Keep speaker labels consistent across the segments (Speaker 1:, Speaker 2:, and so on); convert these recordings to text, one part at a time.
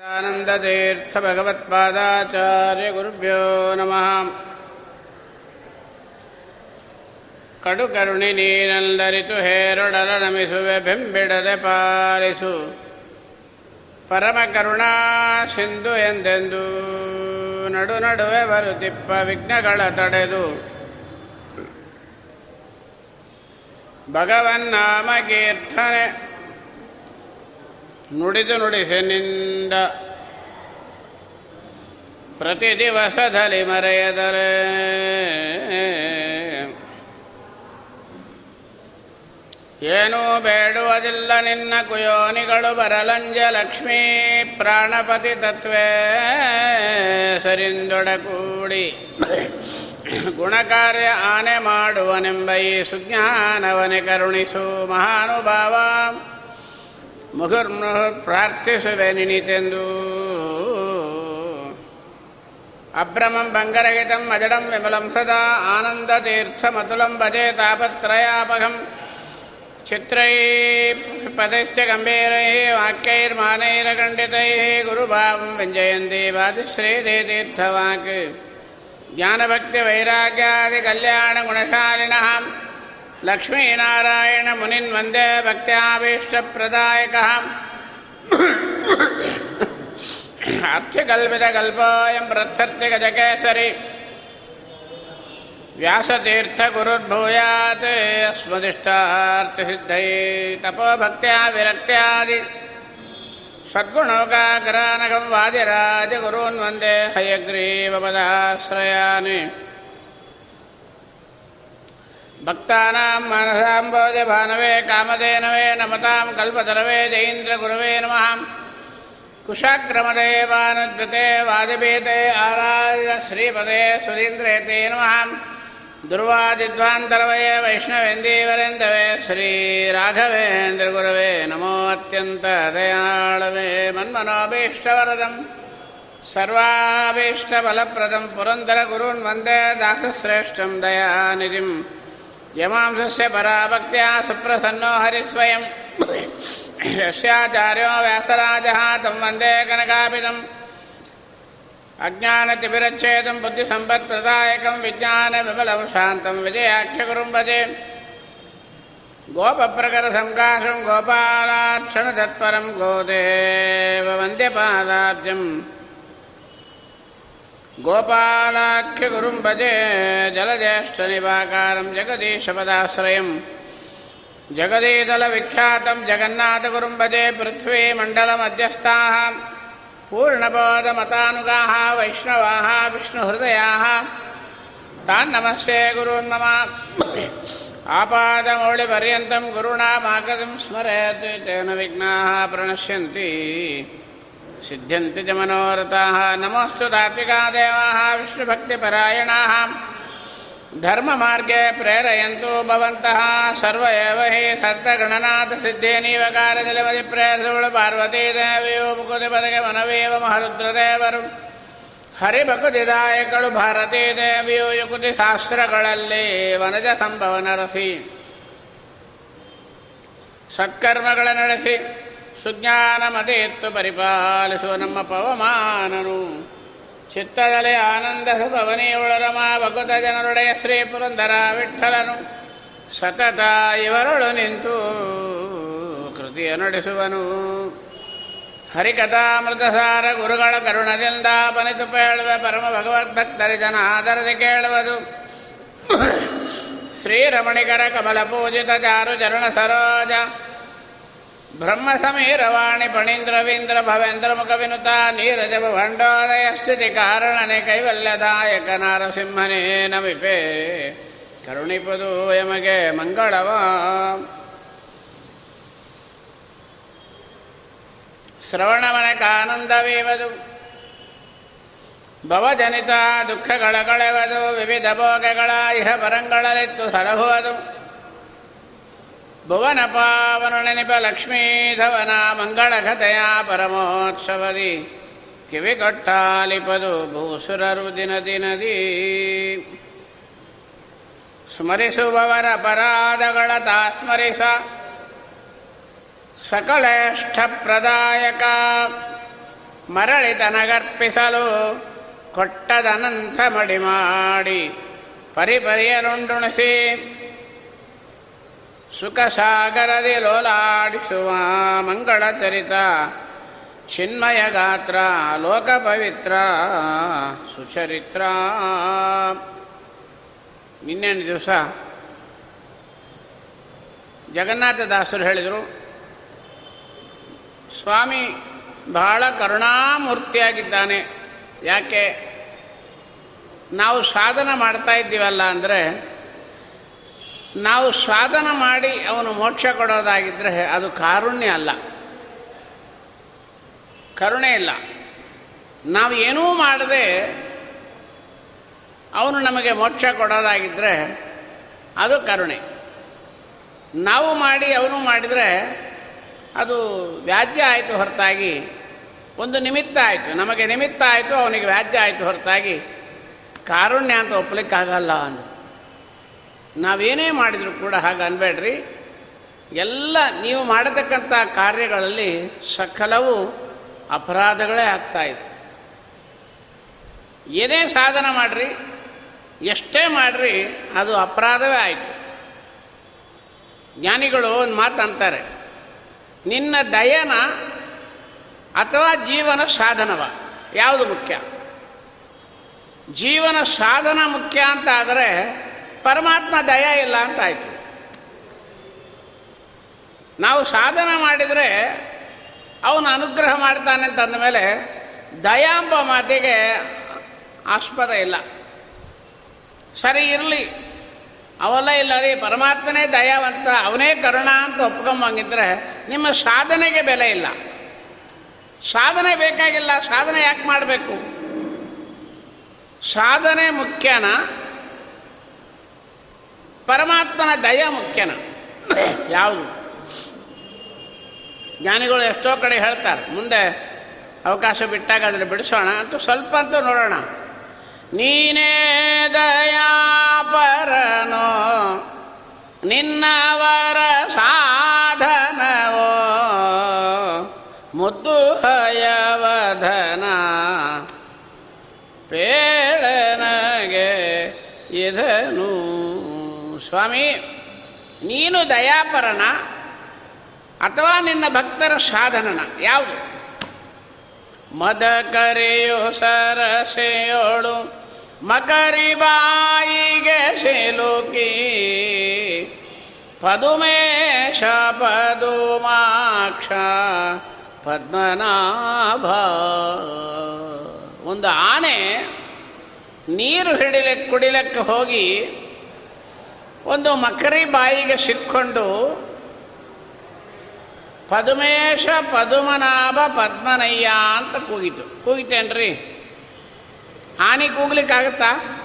Speaker 1: ಆನಂದತೀರ್ಥಭಗವತ್ಪಾದಾಚಾರ್ಯಗುರುಭ್ಯೋ ನಮಃ ಕಡುಕರುಣಿ ನೀನಲ್ಲರಿತು ಹೇರೊಡಲ ನಮಿಸುವೆ ಬೆಂಬಿಡದೆ ಪಾಲಿಸು ಪರಮಕರುಣಾ ಸಿಂಧು ಎಂದೆಂದು ನಡು ನಡುವೆ ಬರುತ್ತಿಪ್ಪ ವಿಘ್ನಗಳ ತಡೆದು. ಭಗವನ್ನಾಮ ಕೀರ್ತನೆ ನುಡಿದು ನುಡಿಸಿನಿಂದ ಪ್ರತಿ ದಿವಸದಲ್ಲಿ ಮರೆಯದರೆ. ಏನೂ ಬೇಡುವುದಿಲ್ಲ ನಿನ್ನ ಕುಯೋನಿಗಳು ಬರಲಂಜ ಲಕ್ಷ್ಮೀ ಪ್ರಾಣಪತಿ ತತ್ವೇ. ಸರಿಂದೊಡಕೂಡಿ ಗುಣಕಾರ್ಯ ಆನೆ ಮಾಡುವನೆಂಬ ಈ ಸುಜ್ಞಾನವನೆ ಕರುಣಿಸು ಮಹಾನುಭಾವ. ಮುಹುರ್ಮುಹುರ್ ಪ್ರಾರ್ಥಿಸುವೆ ನಿನಿತೆಂದು ಅಭ್ರಮಂ ಬಂಗರಹಿತಂ ಅಜಡಂ ವಿಮಲಂ ಸದಾ ಆನಂದ ಆನಂದತೀರ್ಥಮತುಲಂ ಭಜೆ ತಾಪತ್ರಯಾಪಗಂ ಚಿತ್ರೈ ಪದಶ್ಚ ಗಂಭೀರೈ ವಾಕ್ಯೈರ್ಮಾನೈರಖಂಡಿತೈ ಗುರುಭಾವಂ ವ್ಯಂಜಯಂತಿ ವಾದಿಶ್ರೀತೀರ್ಥವಾಕ್ ಗುಣಶಾಲಿನಃ. लक्ष्मीनारायणमुनिन् वन्दे भक्त्याभीष्टप्रदायकः अर्थकल्पितकल्पोऽयं प्रत्यर्थिगजकेसरि व्यासतीर्थगुरुर्भूयात् अस्मदिष्टार्थसिद्धै तपोभक्त्या विरक्त्यादि सद्गुणोकाग्रानकं वादिराजगुरून् वन्दे हयग्रीवपदाश्रयान् भक्तानां मनसाम्बोजभानवे कामधेनवे नमतां कल्पतरवे जयीन्द्रगुरवे नमः। कुशाक्रमदेवानुद्यते वादिभीते आराध्य श्रीपदे सुधीन्द्रेते नमः। दुर्वादिध्वान्तरवये वैष्णवेन्दीवरेन्दवे श्रीराघवेन्द्रगुरवे नमो अत्यन्तदयाळवे मन्मनोभीष्टवरदं सर्वाभीष्टफलप्रदं पुरन्दरगुरून् वन्दे दासश्रेष्ठं दयानिधिं यमांसस्य पराभक्त्या सुप्रसन्नो हरिस्वयं यस्याचार्यो व्यासराजः तं वन्दे कनकापितम् अज्ञानतिभिरच्छेदं बुद्धिसम्पत्प्रदायकं विज्ञानविमलं शान्तं विजयाख्यगुरुं भजे गोपप्रकरसङ्काशं गोपालाक्षणतत्परं गोदेव वन्द्यपादाब्जं गोपालाख्यगुरुं भजे जलज्येष्ठनिवाकारं जगदीशपदाश्रयं जगदीदलविख्यातं जगन्नाथगुरुं भजे पृथ्वीमण्डलमध्यस्थाः पूर्णबोधमतानुगाः वैष्णवाः विष्णुहृदयाः तान् नमस्ते गुरून् मम आपादमौलिपर्यन्तं गुरुणामागतिं स्मरेत् तेन विघ्नाः प्रणश्यन्ति सिद्ध्यन्ति च मनोरथाः नमोऽस्तु दात्विकादेवाः विष्णुभक्तिपरायणाः धर्ममार्गे प्रेरयन्तु भवन्तः सर्व एव हि सत्तगणनाथ सिद्धेनीव कार्यजलमति प्रेरसुळु पार्वतीदेवयो मुकुतिपदके मनवेव महरुद्रदेವರು ಹರಿಭಕುತಿದಾಯಕಳು ಭಾರತೀ ದೇವಿಯು ಯುಕುತಿ ಶಾಸ್ತ್ರಗಳಲ್ಲಿ ವನಜ ಸಂಭವ ನಡೆಸಿ ಸತ್ಕರ್ಮಗಳ ನಡೆಸಿ ಸುಜ್ಞಾನ ಮದೆತ್ತು ಪರಿಪಾಲಿಸುವ ನಮ್ಮ ಪವಮಾನನು. ಚಿತ್ತಳಲೆ ಆನಂದ ಸುಖವನಿಯುಳರಮ ಭಗವತ ಜನರುಡೆಯ ಶ್ರೀ ಪುರಂದರ ವಿಠಲನು. ಸತತ ಇವರೊಳು ನಿಂತು ಕೃತಿಯ ನಡೆಸುವನು. ಹರಿಕಥಾಮೃತಸಾರ ಗುರುಗಳ ಕರುಣದಿಂದ ಪನಿತು ಪೇಳುವ ಪರಮ ಭಗವದ್ಭಕ್ತರಿ ಜನ ಆದರದಿ ಕೇಳುವುದು. ಶ್ರೀರಮಣಿಕರ ಕಮಲ ಪೂಜಿತ ಚಾರು ಚರಣ ಸರೋಜ. ಬ್ರಹ್ಮ ಸಮೀರವಾಣಿ ಪಣೀಂದ್ರವೀಂದ್ರ ಭವೇಂದ್ರ ಮುಖ ವಿನುತ ನೀರಜ ಭಂಡೋದಯ ಸ್ಥಿತಿ ಕಾರಣನೆ ಕೈವಲ್ಯದಾಯಕ ನಾರಸಿಂಹನೇ ನಮಿಪೆ ಕರುಣಿಪದು ಯಮಗೆ ಮಂಗಳವ. ಶ್ರವಣಮನಕಾನಂದವೀವದು ಭವಜನಿತ ದುಃಖಗಳ ಕಳೆವದು. ವಿವಿಧ ಭೋಗಗಳ ಇಹ ಪರಂಗಳಲಿತ್ತು ಸಲಹುವುದು ಭುವನ ಪಾವನ ನೆನಪ ಲಕ್ಷ್ಮೀಧವನ ಮಂಗಳ ಕಥೆಯ ಪರಮೋತ್ಸವದಿ ಕಿವಿಗೊಟ್ಟಾಲಿಪದು ಭೂಸುರರು ದಿನ ದಿನದಿ ಸ್ಮರಿಸುವವರ ಅಪರಾಧಗಳ ತಾ ಸ್ಮರಿಸ ಸಕಲೇಷ್ಠ ಪ್ರದಾಯಕ ಮರಳಿತನಗರ್ಪಿಸಲು ಕೊಟ್ಟದನಂತ ಮಡಿ ಮಾಡಿ ಪರಿಪರಿಯಲುಂಡುಣಿಸಿ ಸುಖ ಸಾಗರದಿ ಲೋಲಾಡಿಸುವ ಮಂಗಳ ಚರಿತ, ಚಿನ್ಮಯ ಗಾತ್ರ, ಲೋಕ ಪವಿತ್ರ, ಸುಚರಿತ್ರ. ಇನ್ನೇನು ದಿವಸ ಜಗನ್ನಾಥದಾಸರು ಹೇಳಿದರು, ಸ್ವಾಮಿ ಬಹಳ ಕರುಣಾಮೂರ್ತಿಯಾಗಿದ್ದಾನೆ, ಯಾಕೆ ನಾವು ಸಾಧನ ಮಾಡ್ತಾ ಇದ್ದೀವಲ್ಲ ಅಂದರೆ ನಾವು ಸಾಧನ ಮಾಡಿ ಅವನು ಮೋಕ್ಷ ಕೊಡೋದಾಗಿದ್ದರೆ ಅದು ಕಾರುಣ್ಯ ಅಲ್ಲ. ಕರುಣೆ ಇಲ್ಲ. ನಾವು ಏನೂ ಮಾಡದೆ ಅವನು ನಮಗೆ ಮೋಕ್ಷ ಕೊಡೋದಾಗಿದ್ದರೆ ಅದು ಕರುಣೆ. ನಾವು ಮಾಡಿ ಅವನು ಮಾಡಿದರೆ ಅದು ವ್ಯಾಜ್ಯ ಆಯಿತು ಹೊರತಾಗಿ, ಒಂದು ನಿಮಿತ್ತ ಆಯಿತು, ನಮಗೆ ನಿಮಿತ್ತ ಆಯಿತು, ಅವನಿಗೆ ವ್ಯಾಜ್ಯ ಆಯಿತು ಹೊರತಾಗಿ, ಕಾರುಣ್ಯ ಅಂತ ಒಪ್ಪಲಿಕ್ಕಾಗಲ್ಲ ಅಂದು ನಾವೇನೇ ಮಾಡಿದರೂ ಕೂಡ ಹಾಗೆ ಅನ್ಬೇಡ್ರಿ. ಎಲ್ಲ ನೀವು ಮಾಡತಕ್ಕಂಥ ಕಾರ್ಯಗಳಲ್ಲಿ ಸಕಲವು ಅಪರಾಧಗಳೇ ಆಗ್ತಾಯಿದೆ ಏನೇ ಸಾಧನ ಮಾಡಿರಿ, ಎಷ್ಟೇ ಮಾಡಿರಿ, ಅದು ಅಪರಾಧವೇ ಆಯಿತು. ಜ್ಞಾನಿಗಳು ಒಂದು ಮಾತು ಅಂತಾರೆ, ನಿನ್ನ ದಯನ ಅಥವಾ ಜೀವನ ಸಾಧನವ? ಯಾವುದು ಮುಖ್ಯ? ಜೀವನ ಸಾಧನ ಮುಖ್ಯ ಅಂತ ಆದರೆ ಪರಮಾತ್ಮ ದಯ ಇಲ್ಲ ಅಂತ ಆಯಿತು. ನಾವು ಸಾಧನ ಮಾಡಿದರೆ ಅವನು ಅನುಗ್ರಹ ಮಾಡ್ತಾನೆ ಅಂತ ಮೇಲೆ ದಯಾಂಬ ಮಾತಿಗೆ ಆಸ್ಪದ ಇಲ್ಲ. ಸರಿ, ಇರಲಿ. ಅವೆಲ್ಲ ಇಲ್ಲ, ರೀ, ಪರಮಾತ್ಮನೇ ದಯಾವಂತ, ಅವನೇ ಕರುಣ ಅಂತ ಒಪ್ಕೊಂಬಂಗಿದ್ರೆ ನಿಮ್ಮ ಸಾಧನೆಗೆ ಬೆಲೆ ಇಲ್ಲ. ಸಾಧನೆ ಬೇಕಾಗಿಲ್ಲ, ಸಾಧನೆ ಯಾಕೆ ಮಾಡಬೇಕು? ಸಾಧನೆ ಮುಖ್ಯನ? ಪರಮಾತ್ಮನ ದಯ ಮುಖ್ಯನ. ಯಾವುದು? ಜ್ಞಾನಿಗಳು ಎಷ್ಟೋ ಕಡೆ ಹೇಳ್ತಾರೆ, ಮುಂದೆ ಅವಕಾಶ ಬಿಟ್ಟಾಗ ಅದನ್ನು ಬಿಡಿಸೋಣ, ಅಂತೂ ಸ್ವಲ್ಪ ಅಂತೂ ನೋಡೋಣ. ನೀನೇ ದಯಾಪರನೋ, ನಿನ್ನವರ ಸಾಧನವೋ, ಮುದ್ದು ಹಯವಧನ. ಸ್ವಾಮಿ, ನೀನು ದಯಾಪರನ ಅಥವಾ ನಿನ್ನ ಭಕ್ತರ ಸಾಧನನ, ಯಾವುದು? ಮದ ಕರೆಯೋ ಸರಸೆಯೋಳು, ಮಕರಿ ಬಾಯಿಗೆ ಸಿಲುಕಿ, ಪದುಮೇಶ ಪದುಮಾಕ್ಷ ಪದ್ಮನಾಭ. ಒಂದು ಆನೆ ನೀರು ಹಿಡಿಲಿಕ್ಕೆ ಕುಡಿಲಕ್ಕೆ ಹೋಗಿ ಒಂದು ಮಕರಿ ಬಾಯಿಗೆ ಸಿಕ್ಕೊಂಡು ಪದುಮೇಶ ಪದುಮನಾಭ ಪದ್ಮನಯ್ಯ ಅಂತ ಕೂಗಿತು. ಕೂಗಿತೇನ್ರಿ? ಆನೆ ಕೂಗ್ಲಿಕ್ಕಾಗತ್ತಾ?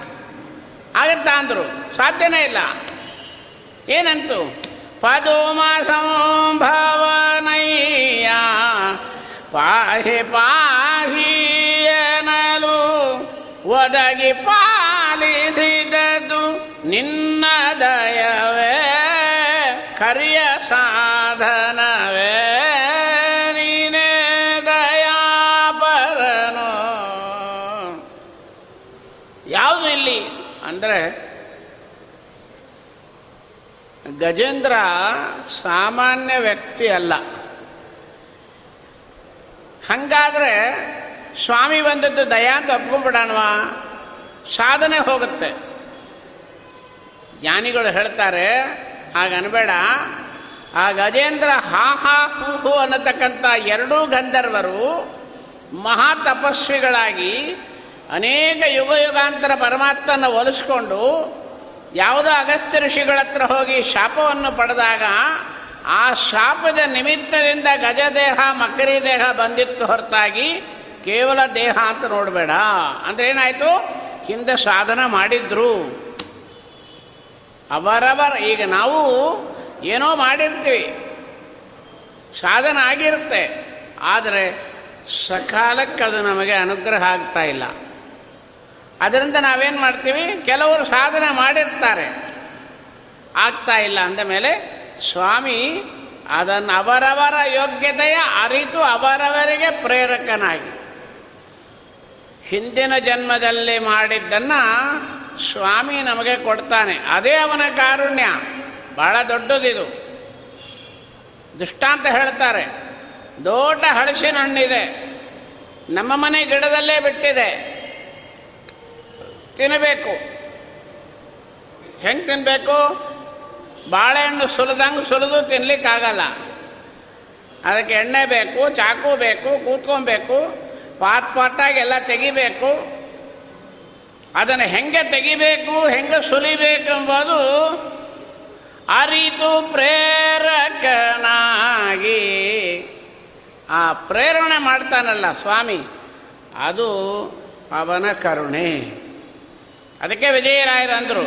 Speaker 1: ಆಗತ್ತಾ ಅಂದರು. ಸಾಧ್ಯನೇ ಇಲ್ಲ. ಏನಂತು? ಪದುಮ ಸಂಭವನಯ್ಯ, ಪಾಹಿ ಪಾಹಿಯನಲು ಒದಗಿ ಪಾಲಿಸಿದದು ನಿನ್ನ ಗಜೇಂದ್ರ ಸಾಮಾನ್ಯ ವ್ಯಕ್ತಿ ಅಲ್ಲ. ಹಂಗಾದರೆ ಸ್ವಾಮಿ ಬಂದದ್ದು ದಯಾ ಅಂತ ಒಪ್ಕೊಂಡ್ಬಿಡೋಣವಾ? ಸಾಧನೆ ಹೋಗುತ್ತೆ. ಜ್ಞಾನಿಗಳು ಹೇಳ್ತಾರೆ ಹಾಗನ್ಬೇಡ ಆ ಗಜೇಂದ್ರ ಹಾ ಹಾ ಹೂ ಹೂ ಅನ್ನತಕ್ಕಂಥ ಎರಡೂ ಗಂಧರ್ವರು ಮಹಾ ತಪಸ್ವಿಗಳಾಗಿ ಅನೇಕ ಯುಗ ಯುಗಾಂತರ ಪರಮಾತ್ಮನ ಒಲಿಸ್ಕೊಂಡು ಯಾವುದೋ ಅಗಸ್ತ್ಯ ಋಷಿಗಳ ಹತ್ರ ಹೋಗಿ ಶಾಪವನ್ನು ಪಡೆದಾಗ ಆ ಶಾಪದ ನಿಮಿತ್ತದಿಂದ ಗಜದೇಹ ಮಕರಿ ದೇಹ ಬಂದಿತ್ತು ಹೊರತಾಗಿ ಕೇವಲ ದೇಹ ಅಂತ ನೋಡಬೇಡ. ಅಂದ್ರೆ ಏನಾಯಿತು? ಹಿಂದೆ ಸಾಧನ ಮಾಡಿದ್ರು. ಅವರವರ, ಈಗ ನಾವು ಏನೋ ಮಾಡಿರ್ತೀವಿ. ಸಾಧನ ಆಗಿರುತ್ತೆ. ಆದರೆ ಸಕಾಲಕ್ಕೆ ಅದು ನಮಗೆ ಅನುಗ್ರಹ ಆಗ್ತಾ ಇಲ್ಲ. ಅದರಿಂದ ನಾವೇನು ಮಾಡ್ತೀವಿ? ಕೆಲವರು ಸಾಧನೆ ಮಾಡಿರ್ತಾರೆ. ಆಗ್ತಾ ಇಲ್ಲ ಅಂದ ಮೇಲೆ ಸ್ವಾಮಿ ಅದನ್ನು ಅವರವರ ಯೋಗ್ಯತೆಯ ಅರಿತು ಅವರವರಿಗೆ ಪ್ರೇರಕನಾಗಿ. ಹಿಂದಿನ ಜನ್ಮದಲ್ಲಿ ಮಾಡಿದ್ದನ್ನು ಸ್ವಾಮಿ ನಮಗೆ ಕೊಡ್ತಾನೆ. ಅದೇ ಅವನ ಕಾರುಣ್ಯ. ಬಹಳ ದೊಡ್ಡದಿದು. ದೃಷ್ಟಾಂತ ಹೇಳ್ತಾರೆ. ದೊಡ್ಡ ಹಳಸಿನ ಹಣ್ಣಿದೆ ನಮ್ಮ ಮನೆ ಗಿಡದಲ್ಲೇ ಬಿಟ್ಟಿದೆ. ತಿನ್ನಬೇಕು ಹೆಂಗೆ ತಿನ್ನಬೇಕು ಬಾಳೆಹಣ್ಣು ಸುಲಿದಂಗೆ ಸುಲಿದು ತಿನ್ನಲಿಕ್ಕಾಗಲ್ಲ ಅದಕ್ಕೆ ಎಣ್ಣೆ ಬೇಕು, ಚಾಕು ಬೇಕು, ಕೂತ್ಕೊಬೇಕು, ಪಾತ್ ಪಾಟಾಗಿ ಎಲ್ಲ ತೆಗಿಬೇಕು. ಅದನ್ನು ಹೆಂಗೆ ತೆಗಿಬೇಕು, ಹೆಂಗೆ ಸುಲಿಬೇಕೆಂಬುದು ಅರಿತು ಪ್ರೇರಕನಾಗಿ. ಆ ಪ್ರೇರಣೆ ಮಾಡ್ತಾನಲ್ಲ ಸ್ವಾಮಿ, ಅದು ಅವನ ಕರುಣೆ. ಅದಕ್ಕೆ ವಿಜಯರಾಯರು ಅಂದರು,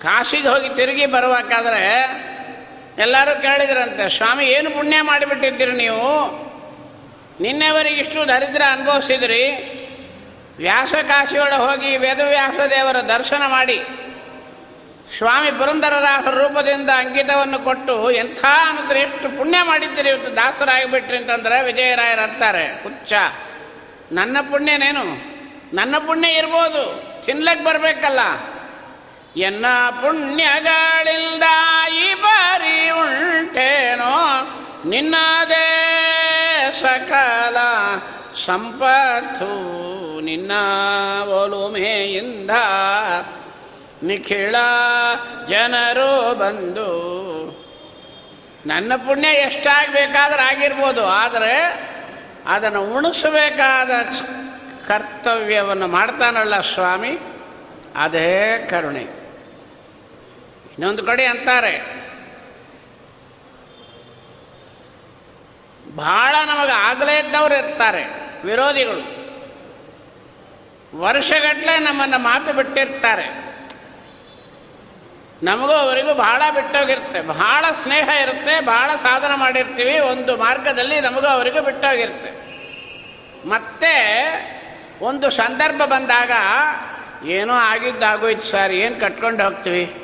Speaker 1: ಕಾಶಿಗೆ ಹೋಗಿ ತಿರುಗಿ ಬರಬೇಕಾದ್ರೆ ಎಲ್ಲರೂ ಕೇಳಿದ್ರಂತೆ, ಸ್ವಾಮಿ, ಏನು ಪುಣ್ಯ ಮಾಡಿಬಿಟ್ಟಿದ್ದೀರಿ ನೀವು? ನಿನ್ನೆವರೆಗೆ ಇಷ್ಟು ದರಿದ್ರ ಅನುಭವಿಸಿದ್ರಿ. ವ್ಯಾಸ ಕಾಶಿಯೊಳಗೆ ಹೋಗಿ ವೇದವ್ಯಾಸ ದೇವರ ದರ್ಶನ ಮಾಡಿ, ಸ್ವಾಮಿ ಪುರಂದರದಾಸರ ರೂಪದಿಂದ ಅಂಕಿತವನ್ನು ಕೊಟ್ಟು ಎಂಥ ಅನುಗ್ರಹ, ಎಷ್ಟು ಪುಣ್ಯ ಮಾಡಿದ್ದೀರಿ ಇವತ್ತು ದಾಸರಾಗಿಬಿಟ್ರಿ ಅಂತಂದ್ರೆ ವಿಜಯರಾಯರು ಅಂತಾರೆ, ಹುಚ್ಚ. ನನ್ನ ಪುಣ್ಯನೇನು? ನನ್ನ ಪುಣ್ಯ ಇರ್ಬೋದು. ತಿನ್ಲಕ್ಕೆ ಬರಬೇಕಲ್ಲ. ಎನ್ನ ಪುಣ್ಯಗಳಿಂದ ಈ ಬಾರಿ ಉಂಟೇನೋ. ನಿನ್ನದೇ ಸಕಲ ಸಂಪತ್ತು ನಿನ್ನ ಒಲುಮೆಯಿಂದ. ನಿಖಿಳ ಜನರು ಬಂದು ನನ್ನ ಪುಣ್ಯ ಎಷ್ಟಾಗಬೇಕಾದ್ರೆ ಆಗಿರ್ಬೋದು. ಆದರೆ ಅದನ್ನು ಉಣಿಸಬೇಕಾದ ಕರ್ತವ್ಯವನ್ನು ಮಾಡ್ತಾನಲ್ಲ ಸ್ವಾಮಿ, ಅದೇ ಕರುಣೆ. ಇನ್ನೊಂದು ಕಡೆ ಅಂತಾರೆ, ಭಾಳ ನಮಗೆ ಆಗಲೇ ಇದ್ದವ್ರು ಇರ್ತಾರೆ, ವಿರೋಧಿಗಳು. ವರ್ಷಗಟ್ಟಲೆ ನಮ್ಮನ್ನು ಮಾತು ಬಿಟ್ಟಿರ್ತಾರೆ. ನಮಗೂ ಅವರಿಗೂ ಬಹಳ ಬಿಟ್ಟೋಗಿರುತ್ತೆ ಬಹಳ ಸ್ನೇಹ ಇರುತ್ತೆ ಬಹಳ ಸಾಧನ ಮಾಡಿರ್ತೀವಿ, ಒಂದು ಮಾರ್ಗದಲ್ಲಿ ನಮಗೂ ಅವರಿಗೂ ಬಿಟ್ಟೋಗಿರುತ್ತೆ. ಮತ್ತೆ ಒಂದು ಸಂದರ್ಭ ಬಂದಾಗ, ಏನೋ ಆಗಿದ್ದಾಗೋಯ್ತು ಸರ್, ಏನು ಕಟ್ಕೊಂಡು ಹೋಗ್ತೀವಿ?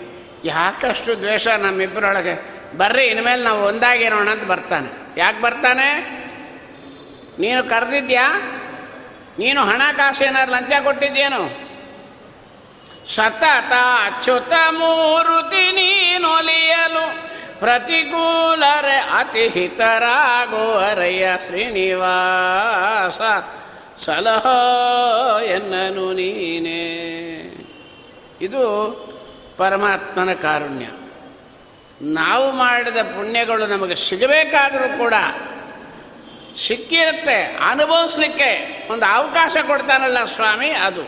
Speaker 1: ಯಾಕಷ್ಟು ದ್ವೇಷ ನಮ್ಮಿಬ್ಬರೊಳಗೆ ಬರ್ರಿ, ಇನ್ಮೇಲೆ ನಾವು ಒಂದಾಗಿರೋಣ ಅಂತ ಬರ್ತಾನೆ. ಯಾಕೆ ಬರ್ತಾನೆ? ನೀನು ಕರೆದಿದ್ಯಾ? ನೀನು ಹಣ ಕಾಸು ಏನಾರು ಲಂಚ ಕೊಟ್ಟಿದ್ಯೇನು? ಸತತ ಅಚ್ಯುತ ಮೂರುತಿ ನೀನೊಲಿಯಲು ಪ್ರತಿಕೂಲರೆ ಅತಿ ಹಿತರಾಗುವರಯ್ಯ ಶ್ರೀನಿವಾಸ. ಸಲಹೋ ಎನ್ನನು ನೀನೇ. ಇದು ಪರಮಾತ್ಮನ ಕಾರುಣ್ಯ. ನಾವು ಮಾಡಿದ ಪುಣ್ಯಗಳು ನಮಗೆ ಸಿಗಬೇಕಾದರೂ ಕೂಡ ಸಿಕ್ಕಿರುತ್ತೆ, ಅನುಭವಿಸ್ಲಿಕ್ಕೆ ಒಂದು ಅವಕಾಶ ಕೊಡ್ತಾನಲ್ಲ ಸ್ವಾಮಿ ಅದು.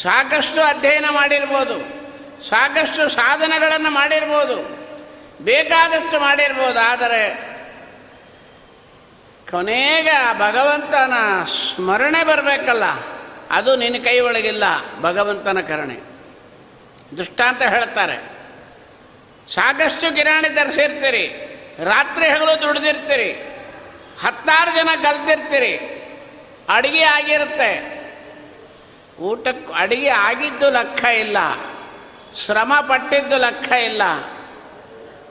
Speaker 1: ಸಾಕಷ್ಟು ಅಧ್ಯಯನ ಮಾಡಿರ್ಬೋದು, ಸಾಕಷ್ಟು ಸಾಧನಗಳನ್ನು ಮಾಡಿರ್ಬೋದು, ಬೇಕಾದಷ್ಟು ಮಾಡಿರ್ಬೋದು, ಆದರೆ ಕೊನೆಗೆ ಭಗವಂತನ ಸ್ಮರಣೆ ಬರಬೇಕಲ್ಲ, ಅದು ನಿನ್ನ ಕೈ ಒಳಗಿಲ್ಲ, ಭಗವಂತನ ಕರುಣೆ. ದುಷ್ಟಾಂತ ಹೇಳ್ತಾರೆ. ಸಾಕಷ್ಟು ಕಿರಾಣಿ ತರಿಸಿರ್ತೀರಿ, ರಾತ್ರಿ ಹಗಲು ದುಡ್ದಿರ್ತೀರಿ, ಹತ್ತಾರು ಜನ ಕಲ್ತಿರ್ತೀರಿ, ಅಡುಗೆ ಆಗಿರುತ್ತೆ. ಊಟಕ್ಕೆ ಅಡುಗೆ ಆಗಿದ್ದು ಲೆಕ್ಕ ಇಲ್ಲ, ಶ್ರಮ ಪಟ್ಟಿದ್ದು ಲೆಕ್ಕ ಇಲ್ಲ,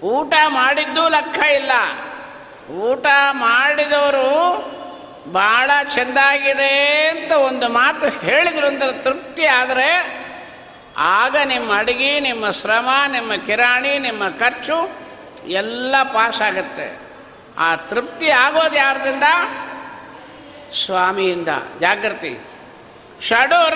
Speaker 1: ಊಟ ಮಾಡಿದ್ದು ಲೆಕ್ಕ ಇಲ್ಲ. ಊಟ ಮಾಡಿದವರು ಭಾಳ ಚೆಂದಾಗಿದೆ ಅಂತ ಒಂದು ಮಾತು ಹೇಳಿದ್ರು ಅಂದ್ರೆ ತೃಪ್ತಿ ಆದರೆ ಆಗ ನಿಮ್ಮ ಅಡುಗೆ, ನಿಮ್ಮ ಶ್ರಮ, ನಿಮ್ಮ ಕಿರಾಣಿ, ನಿಮ್ಮ ಖರ್ಚು ಎಲ್ಲ ಪಾಸ್ ಆಗುತ್ತೆ. ಆ ತೃಪ್ತಿ ಆಗೋದು ಯಾರ್ದಿಂದ? ಸ್ವಾಮಿಯಿಂದ. ಜಾಗೃತಿ ಷಡು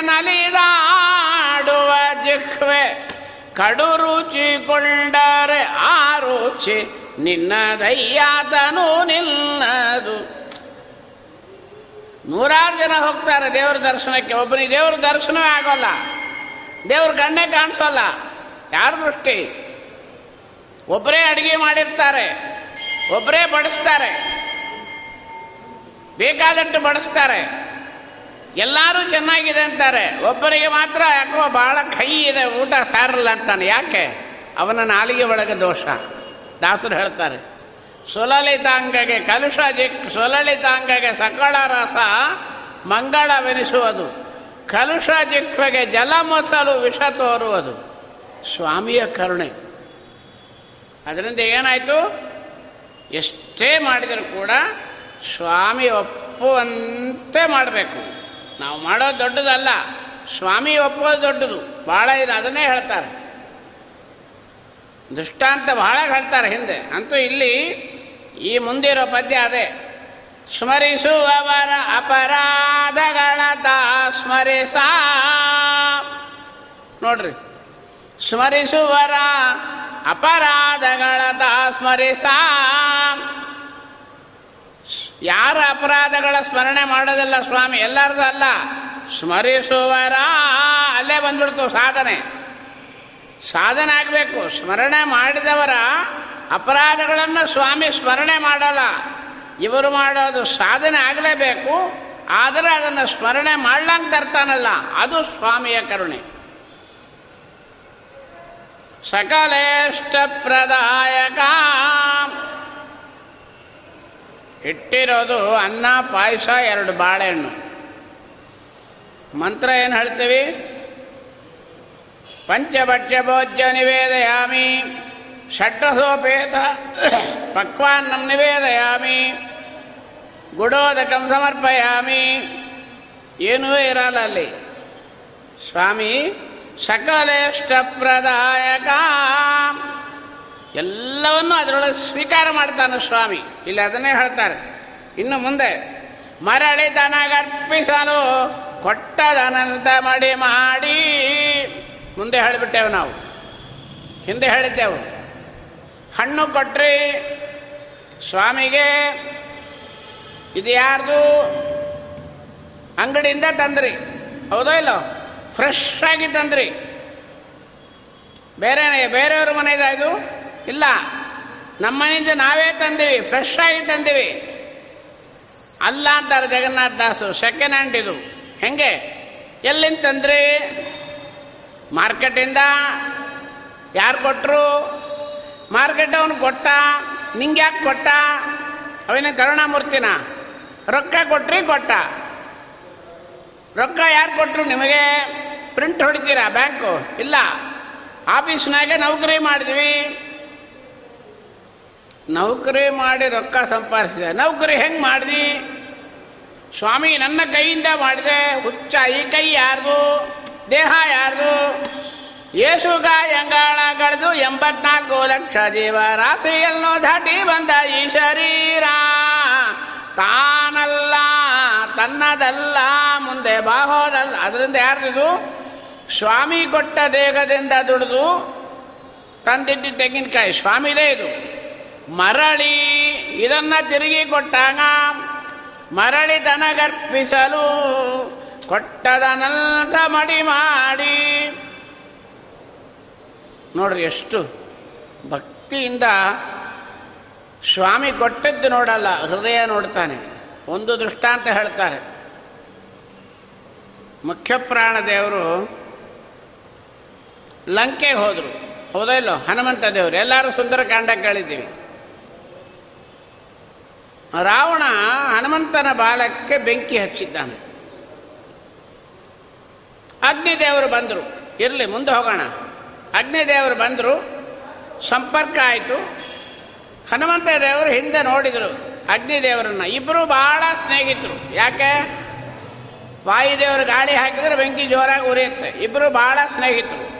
Speaker 1: ನಲಿದಾಡುವ ಜಿಹ್ವೆ. ಕಡು ರುಚಿಕೊಂಡರೆ ಆ ರುಚಿ ನಿನ್ನದಯ್ಯಾತನು ನಿನ್ನದು. ನೂರಾರು ಜನ ಹೋಗ್ತಾರೆ ದೇವ್ರ ದರ್ಶನಕ್ಕೆ. ಒಬ್ಬನಿಗೆ ದೇವ್ರ ದರ್ಶನವೇ ಆಗೋಲ್ಲ. ದೇವ್ರ ಕಣ್ಣೇ ಕಾಣಿಸೋಲ್ಲ. ಯಾರ ದೃಷ್ಟಿ? ಒಬ್ಬರೇ ಅಡುಗೆ ಮಾಡಿರ್ತಾರೆ. ಒಬ್ಬರೇ ಬಡಿಸ್ತಾರೆ. ಬೇಕಾದಷ್ಟು ಬಡಿಸ್ತಾರೆ. ಎಲ್ಲರೂ ಚೆನ್ನಾಗಿದೆ ಅಂತಾರೆ. ಒಬ್ಬರಿಗೆ ಮಾತ್ರ ಯಾಕೋ ಭಾಳ ಕೈ ಇದೆ, ಊಟ ಸಾರಲ್ಲ ಅಂತಾನೆ. ಯಾಕೆ? ಅವನ ನಾಲಿಗೆ ಒಳಗೆ ದೋಷ. ದಾಸರು ಹೇಳ್ತಾರೆ, ಸುಲಲಿತಾಂಗಗೆ ಕಲುಷ ಜಿಕ್, ಸುಲಲಿತಾಂಗಗೆ ಸಕಳ ರಸ ಮಂಗಳವೆನಿಸುವುದು. ಕಲುಷ ಜಿಕ್ವೆಗೆ ಜಲ ಮೊಸಲು ವಿಷ ತೋರುವುದು. ಸ್ವಾಮಿಯ ಕರುಣೆ. ಅದರಿಂದ ಏನಾಯಿತು? ಎಷ್ಟೇ ಮಾಡಿದರೂ ಕೂಡ ಸ್ವಾಮಿ ಒಪ್ಪುವಂತೆ ಮಾಡಬೇಕು. ನಾವು ಮಾಡೋದು ದೊಡ್ಡದಲ್ಲ. ಸ್ವಾಮಿ ಒಪ್ಪೋದು ದೊಡ್ಡದು. ಭಾಳ ಇದೆ, ಅದನ್ನೇ ಹೇಳ್ತಾರೆ. ದುಷ್ಟಾಂತ ಬಹಳ ಹೇಳ್ತಾರೆ ಹಿಂದೆ. ಅಂತೂ ಇಲ್ಲಿ ಈ ಮುಂದಿರೋ ಪದ್ಯ ಅದೇ. ಸ್ಮರಿಸುವವರ ಅಪರಾಧಗಳತ ಸ್ಮರಿಸ. ನೋಡ್ರಿ. ಸ್ಮರಿಸುವರ ಅಪರಾಧಗಳತ ಸ್ಮರಿಸ. ಯಾರ ಅಪರಾಧಗಳ ಸ್ಮರಣೆ ಮಾಡೋದಿಲ್ಲ ಸ್ವಾಮಿ? ಎಲ್ಲರದು ಅಲ್ಲ. ಸ್ಮರಿಸುವರ ಅಲ್ಲೇ ಬಂದ್ಬಿಡ್ತು ಸಾಧನೆ. ಸಾಧನೆ ಆಗಬೇಕು. ಸ್ಮರಣೆ ಮಾಡಿದವರ ಅಪರಾಧಗಳನ್ನು ಸ್ವಾಮಿ ಸ್ಮರಣೆ ಮಾಡಲ್ಲ. ಇವರು ಮಾಡೋದು ಸಾಧನೆ ಆಗಲೇಬೇಕು. ಆದರೆ ಅದನ್ನು ಸ್ಮರಣೆ ಮಾಡ್ಲಂಗೆ ತರ್ತಾನಲ್ಲ. ಅದು ಸ್ವಾಮಿಯ ಕರುಣೆ. ಸಕಲೇಷ್ಟ ಪ್ರದಾಯಕ ಇಟ್ಟಿರೋದು ಅನ್ನ, ಪಾಯಸ, ಎರಡು ಬಾಳೆಹಣ್ಣು. ಮಂತ್ರ ಏನು ಹೇಳ್ತೀವಿ? ಪಂಚಭಕ್ಷ್ಯ ಭೋಜ್ಯ ನಿವೇದಯಾಮಿ, ಷಡ್ರಸೋಪೇತ, ಪಕ್ವಾನ್ನಂ ನಿವೇದಯಾಮಿ, ಗುಡೋದಕಂ ಸಮರ್ಪಯಾಮಿ. ಏನೂ ಇರಲ್ಲ ಅಲ್ಲಿ. ಸ್ವಾಮಿ ಸಕಲೇಷ್ಟ ಪ್ರದಾಯಕ ಎಲ್ಲವನ್ನೂ ಅದರೊಳಗೆ ಸ್ವೀಕಾರ ಮಾಡ್ತಾನೆ ಸ್ವಾಮಿ. ಇಲ್ಲಿ ಅದನ್ನೇ ಹೇಳ್ತಾರೆ. ಇನ್ನು ಮುಂದೆ, ಮರಳಿ ದನಗರ್ಪಿಸಲು ಕೊಟ್ಟದನಂತ ಮಡಿ ಮಾಡಿ. ಮುಂದೆ ಹೇಳಿಬಿಟ್ಟೆವು ನಾವು. ಹಿಂದೆ ಹೇಳಿದ್ದೆವು. ಹಣ್ಣು ಕೊಟ್ರಿ, ಸ್ವಾಮಿಗೆ ಇದು ಯಾರ್ದು? ಅಂಗಡಿಯಿಂದ ತಂದ್ರಿ. ಹೌದೋ ಇಲ್ಲೋ? ಫ್ರೆಶ್ ಆಗಿ ತಂದ್ರಿ. ಬೇರೆ ಬೇರೆಯವ್ರ ಮನೆಯದಾಯ್ದು ಇಲ್ಲ ನಮ್ಮ ಮನೆಯಿಂದ ನಾವೇ ತಂದೀವಿ ಫ್ರೆಶ್ ಆಗಿ ತಂದೀವಿ. ಅಲ್ಲ ಅಂತಾರೆ ಜಗನ್ನಾಥ ದಾಸರು ಸೆಕೆಂಡ್ ಹ್ಯಾಂಡ್ ಇದು. ಹೆಂಗೆ? ಎಲ್ಲಿಂದ ತಂದ್ರಿ? ಮಾರ್ಕೆಟಿಂದ? ಯಾರು ಕೊಟ್ಟರು ಮಾರ್ಕೆಟ್ ಅವನು ಕೊಟ್ಟ? ನಿಂಗೆ ಯಾಕೆ ಕೊಟ್ಟ? ಅವನ ಕರುಣಾಮೂರ್ತಿನ? ರೊಕ್ಕ ಕೊಟ್ರಿ ಕೊಟ್ಟ. ರೊಕ್ಕ ಯಾರು ಕೊಟ್ಟರು ನಿಮಗೆ? ಪ್ರಿಂಟ್ ಹೊಡಿತೀರಾ ಬ್ಯಾಂಕು? ಇಲ್ಲ. ಆಫೀಸ್ನಾಗೆ ನೌಕರಿ ಮಾಡಿದ್ವಿ. ನೌಕರಿ ಮಾಡಿ ರೊಕ್ಕ ಸಂಪಾದಿಸಿದೆ. ನೌಕರಿ ಹೆಂಗೆ ಮಾಡಿದಿ? ಸ್ವಾಮಿ, ನನ್ನ ಕೈಯಿಂದ ಮಾಡಿದೆ. ಹುಚ್ಚ, ಈ ಕೈ ಯಾರ್ದು? ದೇಹ ಯಾರ್ದು? ಯೇಸುಗ ಎಂಗಾಳಗಳದು ಎಂಬತ್ನಾಲ್ಕು ಲಕ್ಷ ಜೀವ ರಾಶಿಯನ್ನು ದಾಟಿ ಬಂದ ಈ ಶರೀರ. ತಾನಲ್ಲ, ತನ್ನದಲ್ಲ, ಮುಂದೆ ಬಾಹೋದಲ್ಲ. ಅದರಿಂದ ಯಾರ್ದಿದು ಸ್ವಾಮಿ ಕೊಟ್ಟ ದೇಹದಿಂದ ದುಡಿದು ತಂದಿದ್ದ ತೆಂಗಿನಕಾಯಿ. ಸ್ವಾಮಿದೇ ಇದು. ಮರಳಿ ಇದನ್ನ ತಿರುಗಿ ಕೊಟ್ಟಾಗ ಮರಳಿ ತನಗರ್ಪಿಸಲು ಕೊಟ್ಟದನಂತ ಮಡಿ ಮಾಡಿ. ನೋಡ್ರಿ ಎಷ್ಟು ಭಕ್ತಿಯಿಂದ ಸ್ವಾಮಿ ಕೊಟ್ಟದ್ದು ನೋಡಲ್ಲ, ಹೃದಯ ನೋಡ್ತಾನೆ, ಒಂದು ದೃಷ್ಟಾಂತ ಹೇಳ್ತಾರೆ. ಮುಖ್ಯಪ್ರಾಣ ದೇವರು ಲಂಕೆಗೆ ಹೋದರು. ಹೌದಾ ಇಲ್ಲೋ? ಹನುಮಂತ ದೇವರು. ಎಲ್ಲರೂ ಸುಂದರಕಾಂಡ ಕೇಳಿದ್ದೀವಿ. ರಾವಣ ಹನುಮಂತನ ಬಾಲಕ್ಕೆ ಬೆಂಕಿ ಹಚ್ಚಿದ್ದಾನೆ. ಅಗ್ನಿದೇವರು ಬಂದರು. ಇರಲಿ, ಮುಂದೆ ಹೋಗೋಣ. ಅಗ್ನಿದೇವರು ಬಂದರು. ಸಂಪರ್ಕ ಆಯಿತು. ಹನುಮಂತ ದೇವರು ಹಿಂದೆ ನೋಡಿದರು ಅಗ್ನಿದೇವರನ್ನ. ಇಬ್ಬರು ಭಾಳ ಸ್ನೇಹಿತರು. ಯಾಕೆ? ವಾಯುದೇವರು ಗಾಳಿ ಹಾಕಿದರೆ ಬೆಂಕಿ ಜೋರಾಗಿ ಉರಿಯುತ್ತೆ. ಇಬ್ಬರು ಭಾಳ ಸ್ನೇಹಿತರು.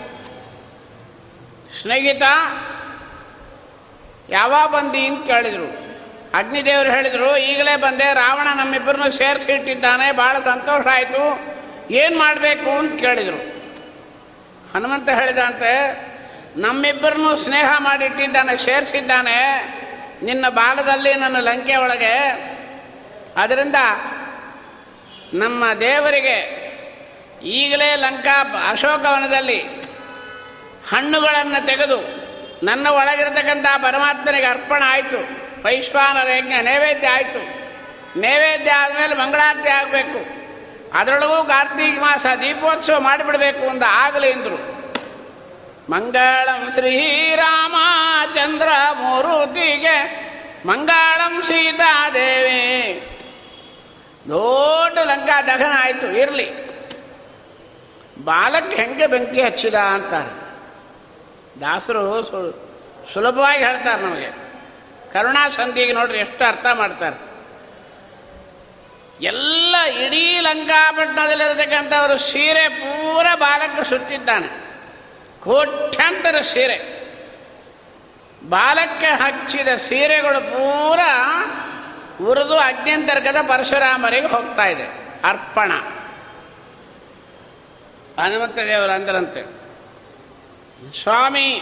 Speaker 1: ಸ್ನೇಹಿತ, ಯಾವಾಗ ಬಂದಿ ಅಂತ ಕೇಳಿದರು. ಅಗ್ನಿದೇವರು ಹೇಳಿದರು, ಈಗಲೇ ಬಂದೆ, ರಾವಣ ನಮ್ಮಿಬ್ಬರನ್ನು ಸೇರಿಸಿ ಇಟ್ಟಿದ್ದಾನೆ ಭಾಳ ಸಂತೋಷ ಆಯಿತು, ಏನು ಮಾಡಬೇಕು ಅಂತ ಕೇಳಿದರು. ಹನುಮಂತ ಹೇಳಿದಂತೆ, ನಮ್ಮಿಬ್ಬರನ್ನು ಸ್ನೇಹ ಮಾಡಿಟ್ಟಿದ್ದಾನೆ, ಸೇರಿಸಿದ್ದಾನೆ, ನಿನ್ನ ಬಾಲದಲ್ಲಿ ನನ್ನ ಲಂಕೆ ಒಳಗೆ, ಅದರಿಂದ ನಮ್ಮ ದೇವರಿಗೆ ಈಗಲೇ ಲಂಕಾ ಅಶೋಕವನದಲ್ಲಿ ಹಣ್ಣುಗಳನ್ನು ತೆಗೆದು, ನನ್ನ ಒಳಗಿರತಕ್ಕಂಥ ಪರಮಾತ್ಮನಿಗೆ ಅರ್ಪಣೆ ಆಯಿತು. ವೈಶ್ವಾನರ ಯಜ್ಞ ನೈವೇದ್ಯ ಆಯಿತು. ನೈವೇದ್ಯ ಆದಮೇಲೆ ಮಂಗಳಾರತಿ ಆಗಬೇಕು. ಅದರೊಳಗೂ ಕಾರ್ತೀಕ ಮಾಸ ದೀಪೋತ್ಸವ ಮಾಡಿಬಿಡಬೇಕು ಅಂತ ಆಗಲಿ ಅಂದರು. ಮಂಗಳಂ ಶ್ರೀರಾಮಚಂದ್ರ ಮೂರುತಿಗೆ, ಮಂಗಳಂ ಸೀತಾದೇವಿ. ದೊಡ್ಡ ಲಂಕಾ ದಹನ ಆಯಿತು, ಇರಲಿ. ಬಾಲಕ್ಕೆ ಹೆಂಗೆ ಬೆಂಕಿ ಹಚ್ಚಿದ ಅಂತಾರೆ. ದಾಸರು ಸುಲಭವಾಗಿ ಹೇಳ್ತಾರೆ ನಮಗೆ. ಕರುಣಾ ಸಂಧಿಗೆ ನೋಡ್ರಿ ಎಷ್ಟು ಅರ್ಥ ಮಾಡ್ತಾರೆ. ಎಲ್ಲ ಇಡೀ ಲಂಕಾಪಟ್ಟಣದಲ್ಲಿರತಕ್ಕಂಥವರು ಸೀರೆ ಪೂರ ಬಾಲಕ ಸುತ್ತಿದ್ದಾನೆ. ಕೋಟ್ಯಾಂತರ ಸೀರೆ. ಬಾಲಕ್ಕೆ ಹಚ್ಚಿದ ಸೀರೆಗಳು ಪೂರ ಉರಿದು ಅಗ್ನಿಯಂತರ್ಗತ ಪರಶುರಾಮರಿಗೆ ಹೋಗ್ತಾ ಇದೆ. ಅರ್ಪಣ. ಹನುಮಂತ ದೇವರು ಅಂದ್ರಂತೆ, ಸ್ವಾಮಿ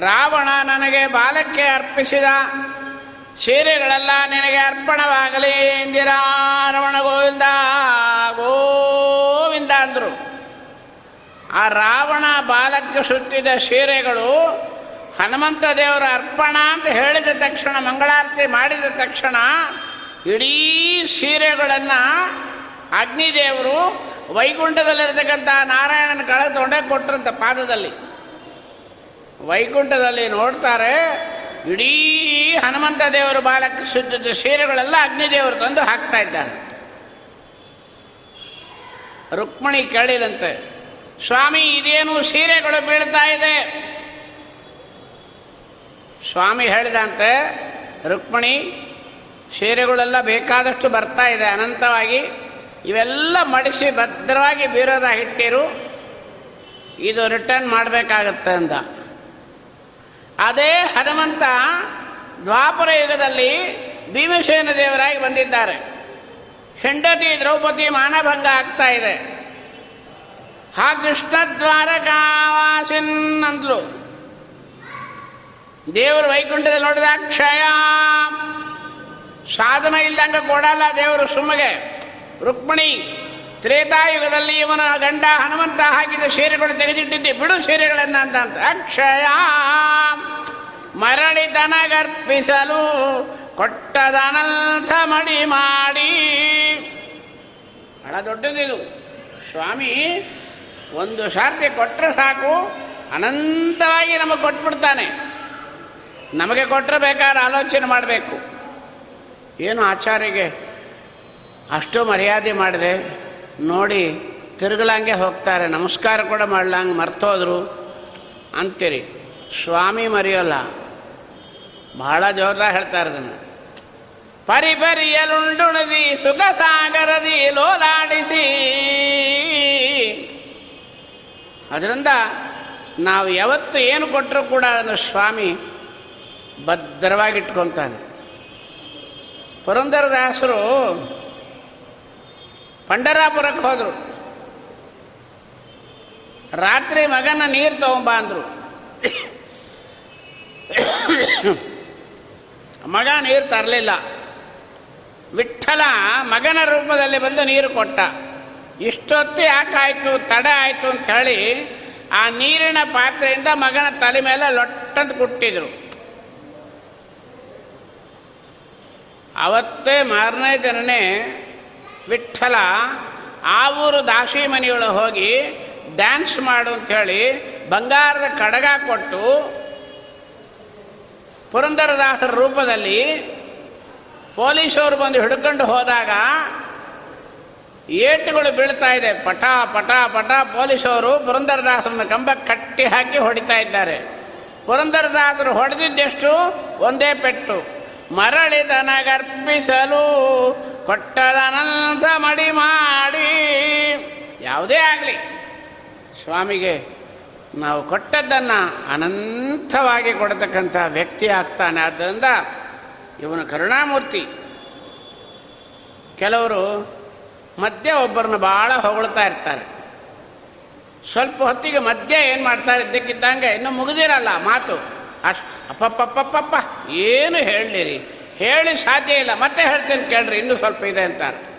Speaker 1: ರಾವಣ ನನಗೆ ಬಾಲಕ್ಕೆ ಅರ್ಪಿಸಿದ. ಸೀರೆಗಳೆಲ್ಲ ನಿನಗೆ ಅರ್ಪಣವಾಗಲಿ ಎಂದಿರಾ ರಮಣ ಗೋವಿಂದ ಗೋವಿಂದ ಅಂದರು. ಆ ರಾವಣ ಬಾಲಕ್ಕೆ ಸುತ್ತಿದ ಸೀರೆಗಳು ಹನುಮಂತ ದೇವರ ಅರ್ಪಣ ಅಂತ ಹೇಳಿದ ತಕ್ಷಣ, ಮಂಗಳಾರತಿ ಮಾಡಿದ ತಕ್ಷಣ ಇಡೀ ಸೀರೆಗಳನ್ನು ಅಗ್ನಿದೇವರು ವೈಕುಂಠದಲ್ಲಿರತಕ್ಕಂಥ ನಾರಾಯಣನ ಕಳೆದುಕೊಂಡೇ ಕೊಟ್ಟರಂತ ಪಾದದಲ್ಲಿ. ವೈಕುಂಠದಲ್ಲಿ ನೋಡ್ತಾರೆ, ಇಡೀ ಹನುಮಂತ ದೇವರು ಬಾಲಕ್ಕೆ ಸುತ್ತಿದ್ದ ಸೀರೆಗಳೆಲ್ಲ ಅಗ್ನಿದೇವರು ತಂದು ಹಾಕ್ತಾ ಇದ್ದಾನೆ. ರುಕ್ಮಣಿ ಕೇಳಿದಂತೆ, ಸ್ವಾಮಿ, ಇದೇನು ಸೀರೆಗಳು ಬೀಳ್ತಾ ಇದೆ? ಸ್ವಾಮಿ ಹೇಳಿದಂತೆ, ರುಕ್ಮಿಣಿ ಸೀರೆಗಳೆಲ್ಲ ಬೇಕಾದಷ್ಟು ಬರ್ತಾ ಇದೆ, ಅನಂತವಾಗಿ ಇವೆಲ್ಲ ಮಡಿಸಿ ಭದ್ರವಾಗಿ ಬೀರೋದ ಹಿಟ್ಟಿರು, ಇದು ರಿಟರ್ನ್ ಮಾಡಬೇಕಾಗತ್ತೆ ಅಂತ ಅದೇ ಹನುಮಂತ ದ್ವಾಪರ ಯುಗದಲ್ಲಿ ಭೀಮಸೇನ ದೇವರಾಗಿ ಬಂದಿದ್ದಾರೆ. ಹೆಂಡತಿ ದ್ರೌಪದಿ ಮಾನಭಂಗ ಆಗ್ತಾ ಇದೆ. ಹಾ ಕೃಷ್ಣ ದ್ವಾರಕಾವಾಸಿನ್ ದೇವರು ವೈಕುಂಠದಲ್ಲಿ ನೋಡಿದ ಕ್ಷಯ. ಸಾಧನ ಇಲ್ಲಂಗ ಕೊಡಲ್ಲ ದೇವರು ಸುಮ್ಮಗೆ. ರುಕ್ಮಿಣಿ ತ್ರೇತಾಯುಗದಲ್ಲಿ ಇವನ ಗಂಡ ಹನುಮಂತ ಹಾಕಿದ ಸೀರೆಗಳು ತೆಗೆದಿಟ್ಟಿದ್ದೆ. ಬಿಡು ಸೀರೆಗಳನ್ನ ಅಂತ ಅಂತ. ಅಕ್ಷಯ ಮರಳಿತನಗರ್ಪಿಸಲು ಕೊಟ್ಟದನಂಥ ಮಡಿ ಮಾಡಿ. ಬಹಳ ದೊಡ್ಡದಿದು. ಸ್ವಾಮಿ, ಒಂದು ಶಾರ್ತಿ ಕೊಟ್ಟರೆ ಸಾಕು, ಅನಂತವಾಗಿ ನಮಗೆ ಕೊಟ್ಬಿಡ್ತಾನೆ. ನಮಗೆ ಕೊಟ್ಟರೆ ಬೇಕಾದ್ರೆ ಆಲೋಚನೆ ಮಾಡಬೇಕು. ಏನು ಆಚಾರಿಗೆ ಅಷ್ಟು ಮರ್ಯಾದೆ ಮಾಡಿದೆ? ನೋಡಿ ತಿರುಗಲಂಗೆ ಹೋಗ್ತಾರೆ. ನಮಸ್ಕಾರ ಕೂಡ ಮಾಡ್ಲಂಗೆ ಮರ್ತೋದ್ರು. ಅಂತೀರಿ, ಸ್ವಾಮಿ ಮರೆಯೋಲ್ಲ. ಬಹಳ ಜೋರ ಹೇಳ್ತಾರೆ ಅದನ್ನು. ಪರಿಪರಿಯಲುಂಡುಣದಿ ಸುಖ ಸಾಗರದಿ ಲೋಲಾಡಿಸಿ. ಅದರಿಂದ ನಾವು ಯಾವತ್ತು ಏನು ಕೊಟ್ಟರೂ ಕೂಡ ಅದನ್ನು ಸ್ವಾಮಿ ಭದ್ರವಾಗಿಟ್ಕೊತಾನೆ. ಪುರಂದರದಾಸರು ಪಂಡರಾಪುರಕ್ಕೆ ಹೋದರು. ರಾತ್ರಿ ಮಗನ ನೀರು ತಗೊಂಬ ಅಂದರು. ಮಗ ನೀರು ತರಲಿಲ್ಲ. ವಿಠಲ ಮಗನ ರೂಪದಲ್ಲಿ ಬಂದು ನೀರು ಕೊಟ್ಟ. ಇಷ್ಟೊತ್ತು ಯಾಕಾಯಿತು ತಡ ಆಯಿತು ಅಂತ ಹೇಳಿ ಆ ನೀರಿನ ಪಾತ್ರೆಯಿಂದ ಮಗನ ತಲೆ ಮೇಲೆ ಲೊಟ್ಟಂತ ಕುಟ್ಟಿದ್ರು. ಅವತ್ತೇ ಮಾರನೇ ದಿನನೇ ವಿಠಲ, ಆ ಊರು ದಾಸಿ ಮನೆಯೊಳಗೆ ಹೋಗಿ ಡ್ಯಾನ್ಸ್ ಮಾಡು ಅಂಥೇಳಿ ಬಂಗಾರದ ಕಡಗ ಕೊಟ್ಟು ಪುರಂದರದಾಸರ ರೂಪದಲ್ಲಿ ಪೊಲೀಸವರು ಬಂದು ಹಿಡ್ಕೊಂಡು ಹೋದಾಗ ಏಟುಗಳು ಬೀಳ್ತಾ ಇದೆ. ಪಟ ಪಟ ಪಟ ಪೊಲೀಸವರು ಪುರಂದರದಾಸರನ್ನ ಕಂಬ ಕಟ್ಟಿ ಹಾಕಿ ಹೊಡಿತಾ ಇದ್ದಾರೆ. ಪುರಂದರದಾಸರು ಹೊಡೆದಿದ್ದೆಷ್ಟು? ಒಂದೇ ಪೆಟ್ಟು. ಮರಳಿದನಗರ್ಪಿಸಲು ಕೊಟ್ಟದನಂತ ಮಡಿ ಮಾಡಿ. ಯಾವುದೇ ಆಗಲಿ, ಸ್ವಾಮಿಗೆ ನಾವು ಕೊಟ್ಟದ್ದನ್ನು ಅನಂತವಾಗಿ ಕೊಡತಕ್ಕಂಥ ವ್ಯಕ್ತಿ ಆಗ್ತಾನೆ. ಆದ್ದರಿಂದ ಇವನು ಕರುಣಾಮೂರ್ತಿ. ಕೆಲವರು ಮಧ್ಯ ಒಬ್ಬರನ್ನ ಭಾಳ ಹೊಗಳ್ತಾ ಇರ್ತಾರೆ. ಸ್ವಲ್ಪ ಹೊತ್ತಿಗೆ ಮಧ್ಯ ಏನು ಮಾಡ್ತಾರೆ ಇದ್ದಕ್ಕಿದ್ದಂಗೆ ಇನ್ನೂ ಮುಗಿದಿರಲ್ಲ ಮಾತು. ಅಷ್ಟು ಅಪ್ಪಪ್ಪಪ್ಪಪ್ಪ ಏನು ಹೇಳಲಿರಿ? ಹೇಳಿ ಸಾಧ್ಯ ಇಲ್ಲ. ಮತ್ತೆ ಹೇಳ್ತೇನೆ ಕೇಳ್ರಿ, ಇನ್ನೂ ಸ್ವಲ್ಪ ಇದೆ ಅಂತಾರೆ.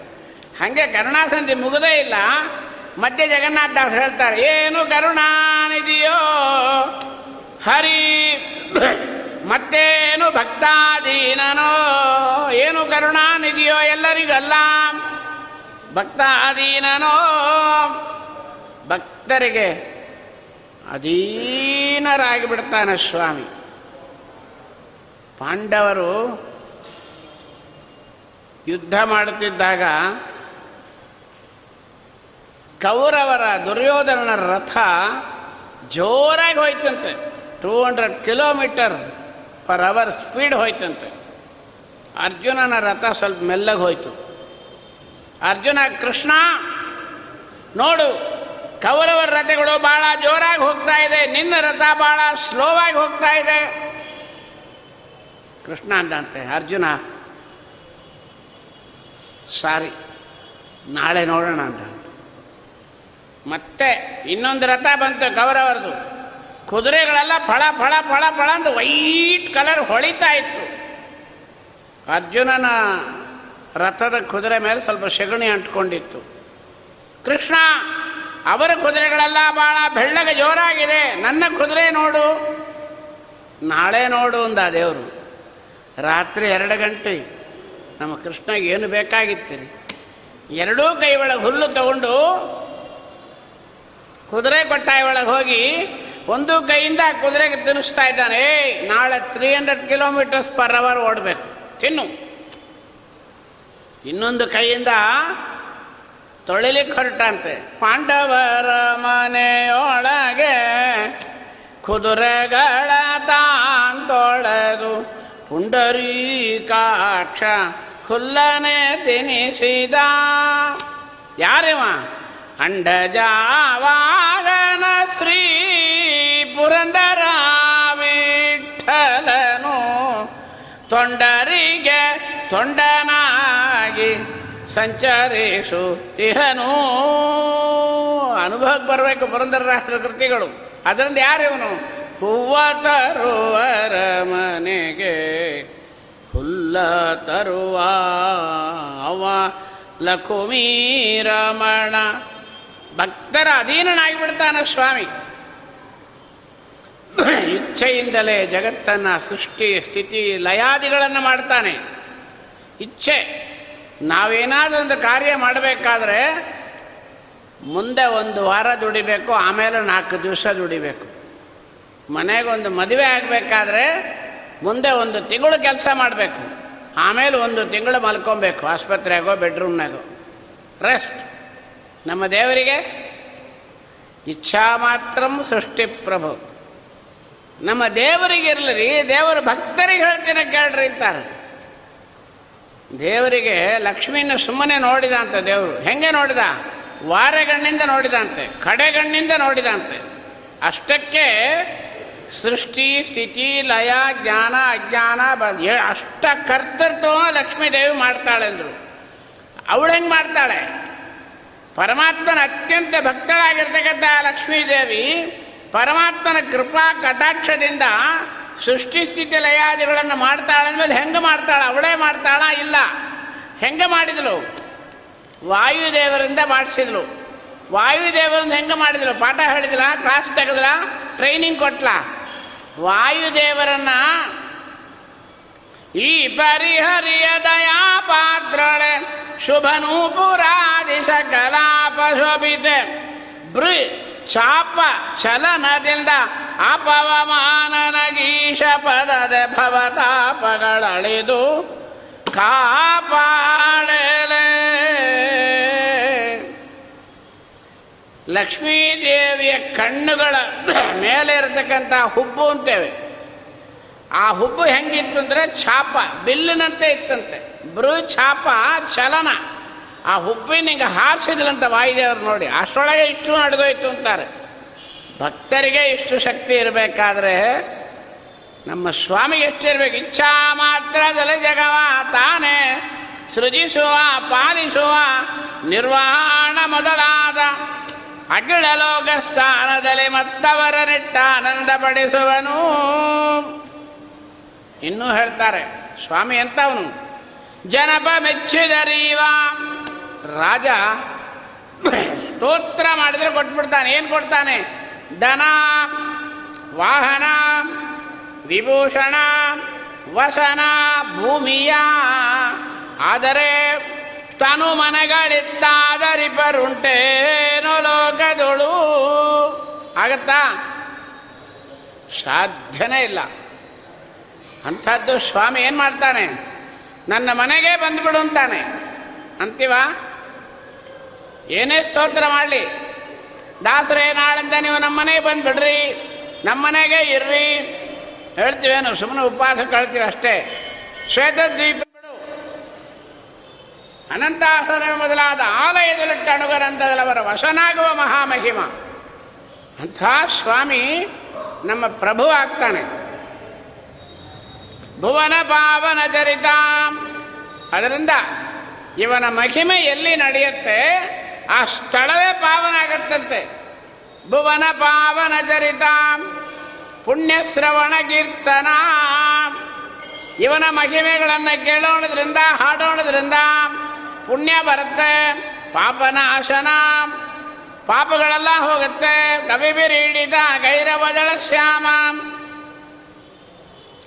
Speaker 1: ಹಾಗೆ ಕರುಣಾಸಂಧಿ ಮುಗದೇ ಇಲ್ಲ. ಮಧ್ಯ ಜಗನ್ನಾಥದಾಸ್ ಹೇಳ್ತಾರೆ, ಏನು ಕರುಣಾನಿದೆಯೋ ಹರಿ, ಮತ್ತೇನು ಭಕ್ತಾದೀನನೋ ಏನು ಕರುಣಾನಿದೆಯೋ ಎಲ್ಲರಿಗಲ್ಲ. ಭಕ್ತಾಧೀನನೋ, ಭಕ್ತರಿಗೆ ಅಧೀನರಾಗಿಬಿಡ್ತಾನೆ ಸ್ವಾಮಿ. ಪಾಂಡವರು ಯುದ್ಧ ಮಾಡುತ್ತಿದ್ದಾಗ ಕೌರವರ ದುರ್ಯೋಧನನ ರಥ ಜೋರಾಗಿ ಹೋಯ್ತಂತೆ. Two hundred kilometre per hour speed ಹೋಯ್ತಂತೆ. ಅರ್ಜುನನ ರಥ ಸ್ವಲ್ಪ ಮೆಲ್ಲಗೆ ಹೋಯ್ತು. ಅರ್ಜುನ, ಕೃಷ್ಣ, ನೋಡು, ಕೌರವರ ರಥಗಳು ಭಾಳ ಜೋರಾಗಿ ಹೋಗ್ತಾ ಇದೆ. ನಿನ್ನ ರಥ ಭಾಳ ಸ್ಲೋವಾಗಿ ಹೋಗ್ತಾ ಇದೆ. ಕೃಷ್ಣ ಅಂದಂತೆ, ಅರ್ಜುನ ಸಾರಿ, ನಾಳೆ ನೋಡೋಣ ಅಂತ. ಮತ್ತೆ ಇನ್ನೊಂದು ರಥ ಬಂತು ಕೌರವರದು ಕುದುರೆಗಳೆಲ್ಲ ಫಳ ಫಳ ಫಳ ಫಳ ಅಂತ ವೈಟ್ ಕಲರ್ ಹೊಳಿತಾ ಇತ್ತು. ಅರ್ಜುನನ ರಥದ ಕುದುರೆ ಮೇಲೆ ಸ್ವಲ್ಪ ಸೆಗಣಿ ಅಂಟ್ಕೊಂಡಿತ್ತು. ಕೃಷ್ಣ, ಅವರ ಕುದುರೆಗಳೆಲ್ಲ ಭಾಳ ಬೆಳ್ಳಗೆ ಜೋರಾಗಿದೆ. ನನ್ನ ಕುದುರೆ ನೋಡು. ನಾಳೆ ನೋಡು ಅಂದ ದೇವರು. ರಾತ್ರಿ ಎರಡು ಗಂಟೆ. ನಮ್ಮ ಕೃಷ್ಣ ಏನು ಬೇಕಾಗಿತ್ತು? ಎರಡೂ ಕೈ ಒಳಗೆ ಹುಲ್ಲು ತಗೊಂಡು ಕುದುರೆ ಕೊಟ್ಟಾಯ ಒಳಗೆ ಹೋಗಿ ಒಂದು ಕೈಯಿಂದ ಕುದುರೆಗೆ ತಿನ್ನಿಸ್ತಾ ಇದ್ದಾನೆ. ಏಯ್, ನಾಳೆ three hundred kilometres per hour ಓಡಬೇಕು. ತಿನ್ನು. ಇನ್ನೊಂದು ಕೈಯಿಂದ ತೊಳಿಲಿಕ್ಕೆ ಹೊರಟಂತೆ. ಪಾಂಡವರ ಮನೆಯೊಳಗೆ ಕುದುರೆಗಳ ತಾನ್ ತೊಳೆದು ಪುಂಡರೀಕಾಕ್ಷ ಹುಲ್ಲನೆ ತಿನಿಸಿದ. ಯಾರಿವ? ಅಂಡಜಾವಾಗನ ಶ್ರೀ ಪುರಂದರ ವಿಠಲನು. ತೊಂಡರಿಗೆ ತೊಂಡನಾಗಿ ಸಂಚರಿಸುತ್ತಿಹನು ಅನುಭವಕ್ಕೆ ಬರಬೇಕು ಪುರಂದರದಾಸರ ಕೃತಿಗಳು. ಅದರಿಂದ ಯಾರಿವನು? ಹೂವ ತರುವರ ಮನೆಗೆ ಹುಲ್ಲ ತರುವ ಅವ ಲಕುಮೀ ರಮಣ ಭಕ್ತರ ಅಧೀನನಾಗಿ ಬಿಡ್ತಾನ ಸ್ವಾಮಿ. ಇಚ್ಛೆಯಿಂದಲೇ ಜಗತ್ತನ್ನು ಸೃಷ್ಟಿ, ಸ್ಥಿತಿ, ಲಯಾದಿಗಳನ್ನು ಮಾಡ್ತಾನೆ. ಇಚ್ಛೆ. ನಾವೇನಾದರೂ ಒಂದು ಕಾರ್ಯ ಮಾಡಬೇಕಾದ್ರೆ ಮುಂದೆ ಒಂದು ವಾರ ದುಡಿಬೇಕು, ಆಮೇಲೆ ನಾಲ್ಕು ದಿವಸ ದುಡಿಬೇಕು. ಮನೆಗೊಂದು ಮದುವೆ ಆಗಬೇಕಾದ್ರೆ ಮುಂದೆ ಒಂದು ತಿಂಗಳು ಕೆಲಸ ಮಾಡಬೇಕು. ಆಮೇಲೆ ಒಂದು ತಿಂಗಳು ಮಲ್ಕೊಬೇಕು, ಆಸ್ಪತ್ರೆಗೋ, ಬೆಡ್ರೂಮ್ನಾಗೋ. ರೆಸ್ಟ್ ನಮ್ಮ ದೇವರಿಗೆ ಇಚ್ಛಾ ಮಾತ್ರ ಸೃಷ್ಟಿ ಪ್ರಭು. ನಮ್ಮ ದೇವರಿಗೆ ಇರಲಿ ದೇವರ ಭಕ್ತರಿಗೆ ಹೇಳ್ತೀನಿ ಕೇಳ್ರಿ ಅಂತಾರೆ. ದೇವರಿಗೆ ಲಕ್ಷ್ಮಿನ ಸುಮ್ಮನೆ ನೋಡಿದ ಅಂತ ದೇವರು. ಹೆಂಗೆ ನೋಡಿದ? ವಾರೆಗಣ್ಣಿಂದ ನೋಡಿದಂತೆ, ಕಡೆಗಣ್ಣಿಂದ ನೋಡಿದಂತೆ. ಅಷ್ಟಕ್ಕೆ ಸೃಷ್ಟಿ, ಸ್ಥಿತಿ, ಲಯ, ಜ್ಞಾನ, ಅಜ್ಞಾನ ಬಂದ ಅಷ್ಟ ಕರ್ತೃತ್ವ ಲಕ್ಷ್ಮೀ ದೇವಿ ಮಾಡ್ತಾಳೆ ಅಂದರು ಅವಳು ಹೆಂಗೆ ಮಾಡ್ತಾಳೆ? ಪರಮಾತ್ಮನ ಅತ್ಯಂತ ಭಕ್ತಳಾಗಿರ್ತಕ್ಕಂಥ ಲಕ್ಷ್ಮೀದೇವಿ ಪರಮಾತ್ಮನ ಕೃಪಾ ಕಟಾಕ್ಷದಿಂದ ಸೃಷ್ಟಿ, ಸ್ಥಿತಿ, ಲಯಾದಿಗಳನ್ನು ಮಾಡ್ತಾಳೆ ಅಂದಮೇಲೆ ಹೆಂಗೆ ಮಾಡ್ತಾಳ? ಅವಳೇ ಮಾಡ್ತಾಳ? ಇಲ್ಲ. ಹೆಂಗೆ ಮಾಡಿದಳು ವಾಯುದೇವರಿಂದ ಮಾಡಿಸಿದ್ಲು. ವಾಯುದೇವರಿಂದ ಹೆಂಗೆ ಮಾಡಿದಳು ಪಾಠ ಹೇಳಿದ್ಲ? ಕ್ಲಾಸ್ ತೆಗೆದ್ಲ? ಟ್ರೈನಿಂಗ್ ಕೊಟ್ಲ? ವಾಯುದೇವರನ್ನ ಈ ಪರಿಹರಿಯ ದಯಾ ಪಾತ್ರಳೆ ಶುಭನೂಪುರಾದಿಶ ಕಲಾಪ ಶೋಭಿತೆ ಬೃ ಚಾಪ ಚಲನದಿಂದ ಅಪವಮಾನನಗೀಶ ಪದದ ಭವತಾಪಗಳಳಿದು ಕಾಪಾಡಲೆ. ಲಕ್ಷ್ಮೀದೇವಿಯ ಕಣ್ಣುಗಳ ಮೇಲೆ ಇರತಕ್ಕಂಥ ಹುಬ್ಬು ಅಂತೇವೆ. ಆ ಹುಬ್ಬು ಹೆಂಗಿತ್ತು ಅಂದರೆ ಛಾಪ, ಬಿಲ್ಲಿನಂತೆ ಇತ್ತಂತೆ. ಬೃ ಛಾಪ, ಚಲನ. ಆ ಹುಬ್ಬಿನಿಂಗ ಹಾರಿಸಿದ್ಲಂತ ವಾಯುದೇವರು ನೋಡಿ. ಅಷ್ಟರೊಳಗೆ ಇಷ್ಟು ನಡೆದೋಯ್ತು ಅಂತಾರೆ. ಭಕ್ತರಿಗೆ ಇಷ್ಟು ಶಕ್ತಿ ಇರಬೇಕಾದ್ರೆ ನಮ್ಮ ಸ್ವಾಮಿಗೆ ಎಷ್ಟಿರ್ಬೇಕು? ಇಚ್ಛಾ ಮಾತ್ರದಲ್ಲಿ ಜಗವ ತಾನೇ. ಸೃಜಿಸುವ, ಪಾಲಿಸುವ ನಿರ್ವಹಣ ಮೊದಲಾದ ಅಗಿಳ ಲೋಕ ಸ್ಥಾನದಲ್ಲಿ ಮತ್ತವರ ನೆಟ್ಟ ಆನಂದ ಪಡಿಸುವನು ಇನ್ನೂ ಹೇಳ್ತಾರೆ, ಸ್ವಾಮಿ ಎಂತವನು ಜನಪ ಮೆಚ್ಚಿದರೀವ ರಾಜ ಸ್ತೋತ್ರ ಮಾಡಿದ್ರೆ ಕೊಟ್ಬಿಡ್ತಾನೆ, ಏನು ಕೊಡ್ತಾನೆ? ದನ, ವಾಹನ, ವಿಭೂಷಣ, ವಸನ, ಭೂಮಿಯ. ಆದರೆ ತನು ಮನೆಗಳಿತ್ತಾದರಿಪರುಂಟೇನೋ ಲೋಕದೊಳು ಆಗತ್ತಾ? ಸಾಧ್ಯನೇ ಇಲ್ಲ. ಅಂಥದ್ದು ಸ್ವಾಮಿ ಏನು ಮಾಡ್ತಾನೆ? ನನ್ನ ಮನೆಗೆ ಬಂದುಬಿಡು ಅಂತಾನೆ. ಅಂತೀವ? ಏನೇ ಸ್ತೋತ್ರ ಮಾಡಲಿ. ದಾಸರೇ ಏನಾಳಂತ ನೀವು ನಮ್ಮ ಮನೆಗೆ ಬಂದುಬಿಡ್ರಿ. ನಮ್ಮ ಮನೆಗೆ ಇರ್ರಿ. ಹೇಳ್ತೀವೇನು? ಸುಮ್ಮನೆ ಉಪವಾಸ ಕಳ್ತೀವಿ ಅಷ್ಟೇ. ಶ್ವೇತದ್ವೀಪ ಅನಂತಾಸನ ಮೊದಲಾದ ಆಲಯದಲ್ಲಿಟ್ಟ ಅಣುಗರಂತದಲ್ಲವರ ವಶನಾಗುವ ಮಹಾಮಹಿಮ. ಅಂಥ ಸ್ವಾಮಿ ನಮ್ಮ ಪ್ರಭು ಆಗ್ತಾನೆ. ಭುವನ ಪಾವನ ಚರಿತಾಂ. ಅದರಿಂದ ಇವನ ಮಹಿಮೆ ಎಲ್ಲಿ ನಡೆಯುತ್ತೆ? ಆ ಸ್ಥಳವೇ ಪಾವನ ಆಗತ್ತಂತೆ. ಭುವನ ಪಾವನ ಚರಿತಾಂ. ಪುಣ್ಯಶ್ರವಣ ಕೀರ್ತನ. ಇವನ ಮಹಿಮೆಗಳನ್ನು ಕೇಳೋಣದ್ರಿಂದ, ಹಾಡೋಣದ್ರಿಂದ ಪುಣ್ಯ ಬರುತ್ತೆ ಪಾಪನಾಶನ ಪಾಪಗಳೆಲ್ಲ ಹೋಗುತ್ತೆ ಕವಿಬಿರೀಡಿದ ಗೈರವದಳ ಶ್ಯಾಮ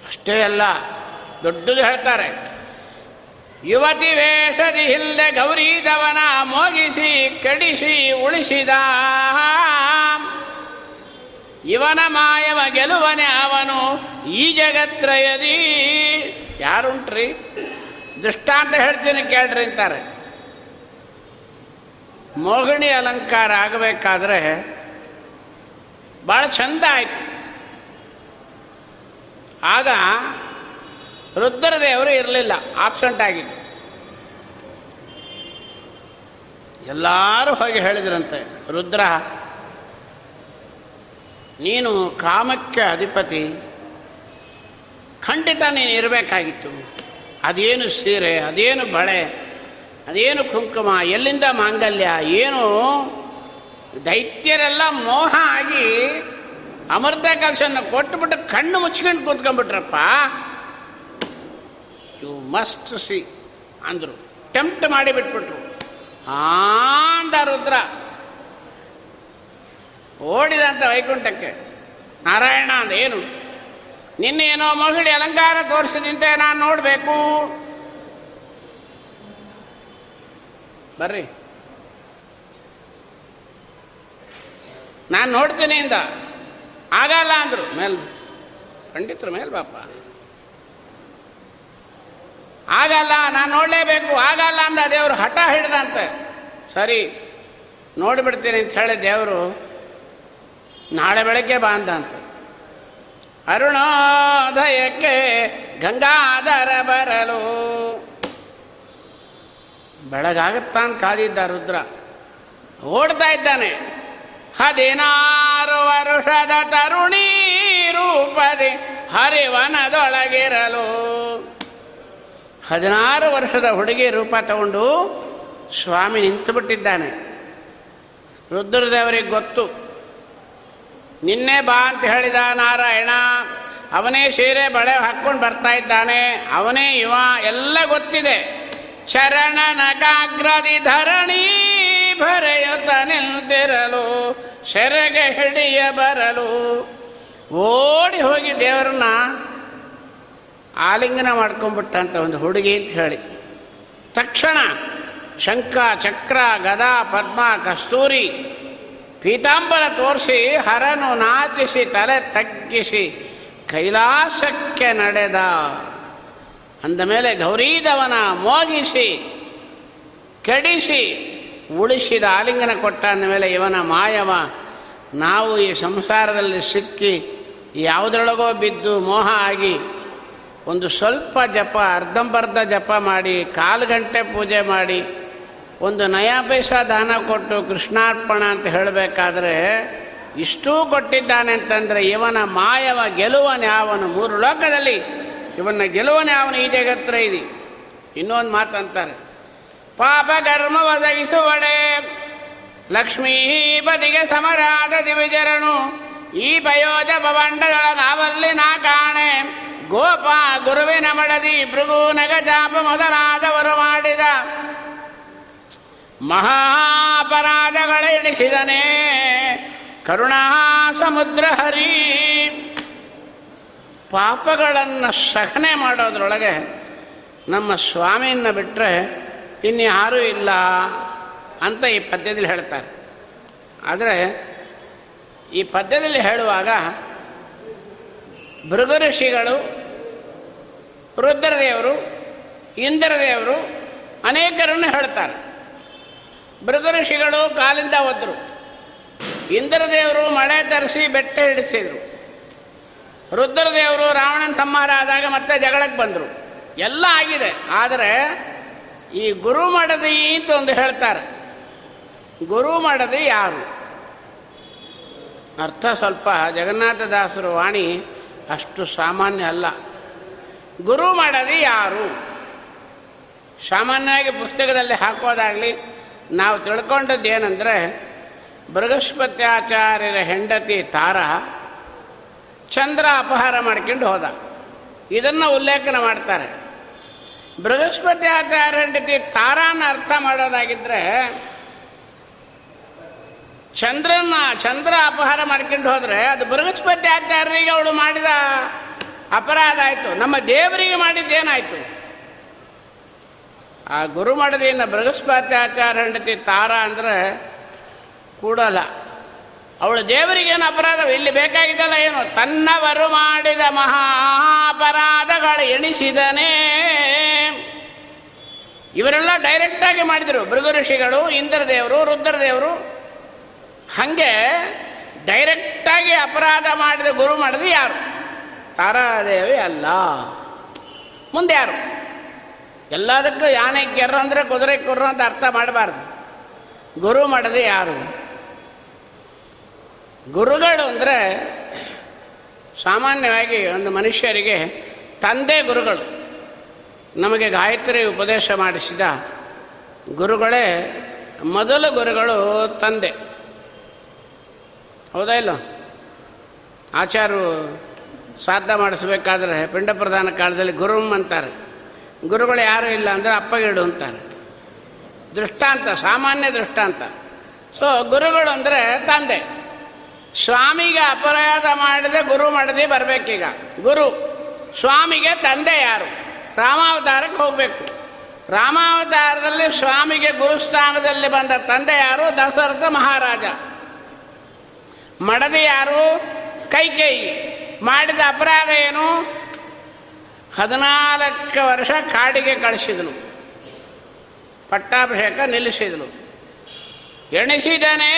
Speaker 1: ಅಷ್ಟೇ ಅಲ್ಲ, ದೊಡ್ಡದು ಹೇಳ್ತಾರೆ, ಯುವತಿ ವೇಷದಿ ಇಲ್ಲದೆ ಗೌರೀದವನ ಮೋಗಿಸಿ, ಕಡಿಸಿ, ಉಳಿಸಿದ ಇವನ ಮಾಯವ ಗೆಲುವನೆ ಅವನು, ಈ ಜಗತ್ರಯದಿ. ಯಾರುಂಟ್ರಿ? ದೃಷ್ಟಾಂತ ಹೇಳ್ತೀನಿ ಕೇಳ್ರಿ ಅಂತಾರೆ. ಮೋಹಿಣಿ ಅಲಂಕಾರ ಆಗಬೇಕಾದ್ರೆ ಭಾಳ ಚಂದ ಆಯಿತು. ಆಗ ರುದ್ರದೇವರು ಇರಲಿಲ್ಲ ಆಬ್ಸೆಂಟ್ ಆಗಿದ್ದು. ಎಲ್ಲರೂ ಹೋಗಿ ಹೇಳಿದ್ರಂತೆ, ರುದ್ರ, ನೀನು ಕಾಮಕ್ಕೆ ಅಧಿಪತಿ, ಖಂಡಿತ ನೀನು ಇರಬೇಕಾಗಿತ್ತು. ಅದೇನು ಸೀರೆ, ಅದೇನು ಬಳೆ, ಅದೇನು ಕುಂಕುಮ, ಎಲ್ಲಿಂದ ಮಾಂಗಲ್ಯ, ಏನು ದೈತ್ಯರೆಲ್ಲ ಮೋಹ ಆಗಿ ಅಮೃತ ಕಲಶನ್ನು ಕೊಟ್ಟುಬಿಟ್ಟು ಕಣ್ಣು ಮುಚ್ಕೊಂಡು ಕೂತ್ಕೊಂಡ್ಬಿಟ್ರಪ್ಪ. ಯು ಮಸ್ಟ್ ಸಿ ಅಂದರು. ಟೆಂಪ್ಟ್ ಮಾಡಿ ಬಿಟ್ಬಿಟ್ರು. ಆಂದ ರುದ್ರ. ಓಡಿದಂತ ವೈಕುಂಠಕ್ಕೆ. ನಾರಾಯಣ ಅಂದ, ಏನು? ನಿನ್ನೇನೋ ಮಹಿಳೆ ಅಲಂಕಾರ ತೋರಿಸಿದಂತೆ ನಾನು ನೋಡಬೇಕು. ಬರ್ರಿ. ನಾನು ನೋಡ್ತೀನಿ ಇಂದ. ಆಗಲ್ಲ ಅಂದರು. ಮೇಲ್. ಖಂಡಿತರು ಮೇಲ್ ಬಾಪ ಆಗಲ್ಲ, ನಾನು ನೋಡಲೇಬೇಕು. ಆಗಲ್ಲ ಅಂದ ದೇವರು ಹಠ ಹಿಡ್ದಂತೆ. ಸರಿ, ನೋಡಿಬಿಡ್ತೀನಿ ಅಂತ ಹೇಳಿ ದೇವರು ನಾಳೆ ಬೆಳಗ್ಗೆ ಬಾ ಅಂದಂತೆ. ಅರುಣೋದಯಕ್ಕೆ ಗಂಗಾಧರ ಬರಲು. ಬೆಳಗಾಗುತ್ತಾನ್ ಕಾದಿದ್ದ ರುದ್ರ. ಓಡ್ತಾ ಇದ್ದಾನೆ. ಹದಿನಾರು ವರುಷದ ತರುಣಿ ರೂಪದಿ ಹರಿವನದೊಳಗಿರಲು. ಹದಿನಾರು ವರ್ಷದ ಹುಡುಗಿ ರೂಪ ತಗೊಂಡು ಸ್ವಾಮಿ ನಿಂತು ಬಿಟ್ಟಿದ್ದಾನೆ ರುದ್ರದೇವರಿಗೆ ಗೊತ್ತು. ನಿನ್ನೆ ಬಾ ಅಂತ ಹೇಳಿದ ನಾರಾಯಣ, ಅವನೇ ಸೀರೆ ಬಳೆ ಹಾಕ್ಕೊಂಡು ಬರ್ತಾ ಇದ್ದಾನೆ, ಅವನೇ ಇವ ಎಲ್ಲ ಗೊತ್ತಿದೆ. ಚರಣನ ನಕಾಗ್ರದಿ ಧರಣಿ ಭರೆಯುತ್ತ ನಿಲ್ದಿರಲು, ಸೆರೆಗೆ ಹಿಡಿಯ ಬರಲು. ಓಡಿ ಹೋಗಿ ದೇವರನ್ನ ಆಲಿಂಗನ ಮಾಡ್ಕೊಂಡ್ಬಿಟ್ಟಂತ ಒಂದು ಹುಡುಗಿ ಅಂತ ಹೇಳಿ. ತಕ್ಷಣ ಶಂಖ, ಚಕ್ರ, ಗದಾ, ಪದ್ಮ, ಕಸ್ತೂರಿ ಪೀತಾಂಬರ ತೋರಿಸಿ, ಹರನು ನಾಚಿಸಿ, ತಲೆ ತಗ್ಗಿಸಿ, ಕೈಲಾಸಕ್ಕೆ ನಡೆದ. ಅಂದ ಮೇಲೆ ಗೌರೀದವನ ಮೋಗಿಸಿ, ಕೆಡಿಸಿ, ಉಳಿಸಿದ ಆಲಿಂಗನ ಕೊಟ್ಟ ಅಂದ ಮೇಲೆ ಇವನ ಮಾಯವ, ನಾವು ಈ ಸಂಸಾರದಲ್ಲಿ ಸಿಕ್ಕಿ ಯಾವುದರೊಳಗೋ ಬಿದ್ದು ಮೋಹ ಆಗಿ ಒಂದು ಸ್ವಲ್ಪ ಜಪ, ಅರ್ಧಂಬರ್ಧ ಜಪ ಮಾಡಿ ಕಾಲು ಗಂಟೆ ಪೂಜೆ ಮಾಡಿ ಒಂದು ನಯಾ ಪೈಸ ದಾನ ಕೊಟ್ಟು ಕೃಷ್ಣಾರ್ಪಣ ಅಂತ ಹೇಳಬೇಕಾದ್ರೆ ಇಷ್ಟೂ ಕೊಟ್ಟಿದ್ದಾನೆ ಅಂತಂದರೆ ಇವನ ಮಾಯವ ಗೆಲುವನ ಯಾವನು? ಮೂರು ಲೋಕದಲ್ಲಿ ಇವನ ಗೆಲುವನ ಯಾವನು? ಈ ಜಗತ್ರ ಇದೆ. ಇನ್ನೊಂದು ಮಾತಂತಾರೆ, ಪಾಪ ಕರ್ಮ ಒದಗಿಸುವಡೆ ಲಕ್ಷ್ಮೀಪತಿಗೆ ಸಮರಾದ ದಿವಿಜರನು ಈ ಪಯೋಜ ಭವಂಡದೊಳಗಾವಲ್ಲಿ ನಾ ಕಾಣೆ, ಗೋಪ ಗುರುವಿನ ಮಡದಿ ಭೃಗು ನಗಜಾಪ ಮೊದಲಾದವರು ಮಾಡಿದ ಮಹಾಪರಾಧಗಳೆಣಿಸಿದನೇ ಕರುಣಾ ಸಮುದ್ರ ಹರಿ. ಪಾಪಗಳನ್ನು ಸಹನೆ ಮಾಡೋದ್ರೊಳಗೆ ನಮ್ಮ ಸ್ವಾಮಿಯನ್ನು ಬಿಟ್ಟರೆ ಇನ್ಯಾರೂ ಇಲ್ಲ ಅಂತ ಈ ಪದ್ಯದಲ್ಲಿ ಹೇಳ್ತಾರೆ. ಆದರೆ ಈ ಪದ್ಯದಲ್ಲಿ ಹೇಳುವಾಗ ಭೃಗು ಋಷಿಗಳು ರುದ್ರದೇವರು, ಇಂದ್ರದೇವರು ಅನೇಕರನ್ನು ಹೇಳ್ತಾರೆ. ಭೃಗು ಋಷಿಗಳು ಕಾಲಿಂದ ಒದ್ರು ಇಂದ್ರದೇವರು ಮಳೆ ತರಿಸಿ ಬೆಟ್ಟ ಹಿಡಿಸಿದರು. ರುದ್ರದೇವರು ರಾವಣನ ಸಂಹಾರ ಆದಾಗ ಮತ್ತೆ ಜಗಳಕ್ಕೆ ಬಂದರು. ಎಲ್ಲ ಆಗಿದೆ. ಆದರೆ ಈ ಗುರು ಮಡದಿ ಅಂತ ಒಂದು ಹೇಳ್ತಾರೆ. ಗುರು ಮಡದಿ ಯಾರು? ಅರ್ಥ ಸ್ವಲ್ಪ ಜಗನ್ನಾಥದಾಸರು ವಾಣಿ ಅಷ್ಟು ಸಾಮಾನ್ಯ ಅಲ್ಲ. ಗುರು ಮಾಡದಿ ಯಾರು? ಸಾಮಾನ್ಯವಾಗಿ ಪುಸ್ತಕದಲ್ಲಿ ಹಾಕೋದಾಗಲಿ ನಾವು ತಿಳ್ಕೊಂಡದ್ದು ಏನಂದರೆ ಬೃಹಸ್ಪತ್ಯಾಚಾರ್ಯರ ಹೆಂಡತಿ ತಾರ ಚಂದ್ರ ಅಪಹಾರ ಮಾಡ್ಕೊಂಡು ಹೋದ. ಇದನ್ನು ಉಲ್ಲೇಖನ ಮಾಡ್ತಾರೆ. ಬೃಹಸ್ಪತ್ಯಾಚಾರ್ಯ ಹೆಂಡತಿ ತಾರಾನ ಅರ್ಥ ಮಾಡೋದಾಗಿದ್ದರೆ ಚಂದ್ರನ ಚಂದ್ರ ಅಪಹಾರ ಮಾಡ್ಕೊಂಡು ಹೋದರೆ ಅದು ಬೃಹಸ್ಪತಿ ಆಚಾರ್ಯರಿಗೆ ಅವಳು ಮಾಡಿದ ಅಪರಾಧ ಆಯಿತು. ನಮ್ಮ ದೇವರಿಗೆ ಮಾಡಿದ್ದೇನಾಯಿತು? ಆ ಗುರು ಬೃಹಸ್ಪತಿ ಆಚಾರ ಹೆಂಡತಿ ತಾರ ಅಂದರೆ ಕೂಡಲ್ಲ. ಅವಳು ದೇವರಿಗೇನು ಅಪರಾಧ ಇಲ್ಲಿ ಬೇಕಾಗಿದ್ದಲ್ಲ ಏನು? ತನ್ನವರು ಮಾಡಿದ ಮಹಾ ಅಪರಾಧಗಳು ಎಣಿಸಿದನೇ. ಇವರೆಲ್ಲ ಡೈರೆಕ್ಟಾಗಿ ಮಾಡಿದರು. ಭೃಗು ಋಷಿಗಳು ಇಂದ್ರದೇವರು, ರುದ್ರದೇವರು. ಹಾಗೆ ಡೈರೆಕ್ಟಾಗಿ ಅಪರಾಧ ಮಾಡಿದ ಗುರು ಮಾಡಿದ ಯಾರು? ತಾರಾದೇವಿ ಅಲ್ಲ. ಮುಂದೆ ಯಾರು ಎಲ್ಲದಕ್ಕೂ ಯಾನೆ ಕೆರ್ರ ಅಂದರೆ ಕುದುರೆ ಕುರ್ರ ಅಂತ ಅರ್ಥ ಮಾಡಬಾರ್ದು. ಗುರು ಮಾಡದೆ ಯಾರು? ಗುರುಗಳು ಅಂದರೆ ಸಾಮಾನ್ಯವಾಗಿ ಒಂದು ಮನುಷ್ಯರಿಗೆ ತಂದೆ ಗುರುಗಳು. ನಮಗೆ ಗಾಯತ್ರಿ ಉಪದೇಶ ಮಾಡಿಸಿದ ಗುರುಗಳೇ ಮೊದಲ ಗುರುಗಳು ತಂದೆ. ಹೌದಾ ಇಲ್ಲ? ಆಚಾರು ಶ್ರಾದ್ದ ಮಾಡಿಸ್ಬೇಕಾದ್ರೆ ಪಿಂಡ ಪ್ರಧಾನ ಕಾಲದಲ್ಲಿ ಗುರುಮ್ ಅಂತಾರೆ. ಗುರುಗಳು ಯಾರೂ ಇಲ್ಲ ಅಂದರೆ ಅಪ್ಪಗಿಡು ಅಂತಾರೆ. ದೃಷ್ಟಾಂತ, ಸಾಮಾನ್ಯ ದೃಷ್ಟಾಂತ. ಸೊ ಗುರುಗಳು ಅಂದರೆ ತಂದೆ. ಸ್ವಾಮಿಗೆ ಅಪರಾಧ ಮಾಡದೆ ಗುರು ಮಾಡದೆ ಬರಬೇಕೀಗ. ಗುರು, ಸ್ವಾಮಿಗೆ ತಂದೆ ಯಾರು? ರಾಮಾವತಾರಕ್ಕೆ ಹೋಗಬೇಕು. ರಾಮಾವತಾರದಲ್ಲಿ ಸ್ವಾಮಿಗೆ ಗುರುಸ್ಥಾನದಲ್ಲಿ ಬಂದ ತಂದೆ ಯಾರು? ದಶರಥ ಮಹಾರಾಜ. ಮಡದಿ ಯಾರು? ಕೈಕೇಯಿ. ಮಾಡಿದ ಅಪರಾಧ ಏನು? ಹದಿನಾಲ್ಕು ವರ್ಷ ಕಾಡಿಗೆ ಕಳಿಸಿದನು. ಪಟ್ಟಾಭಿಷೇಕ ನಿಲ್ಲಿಸಿದನು. ಎಣಿಸಿದನೇ,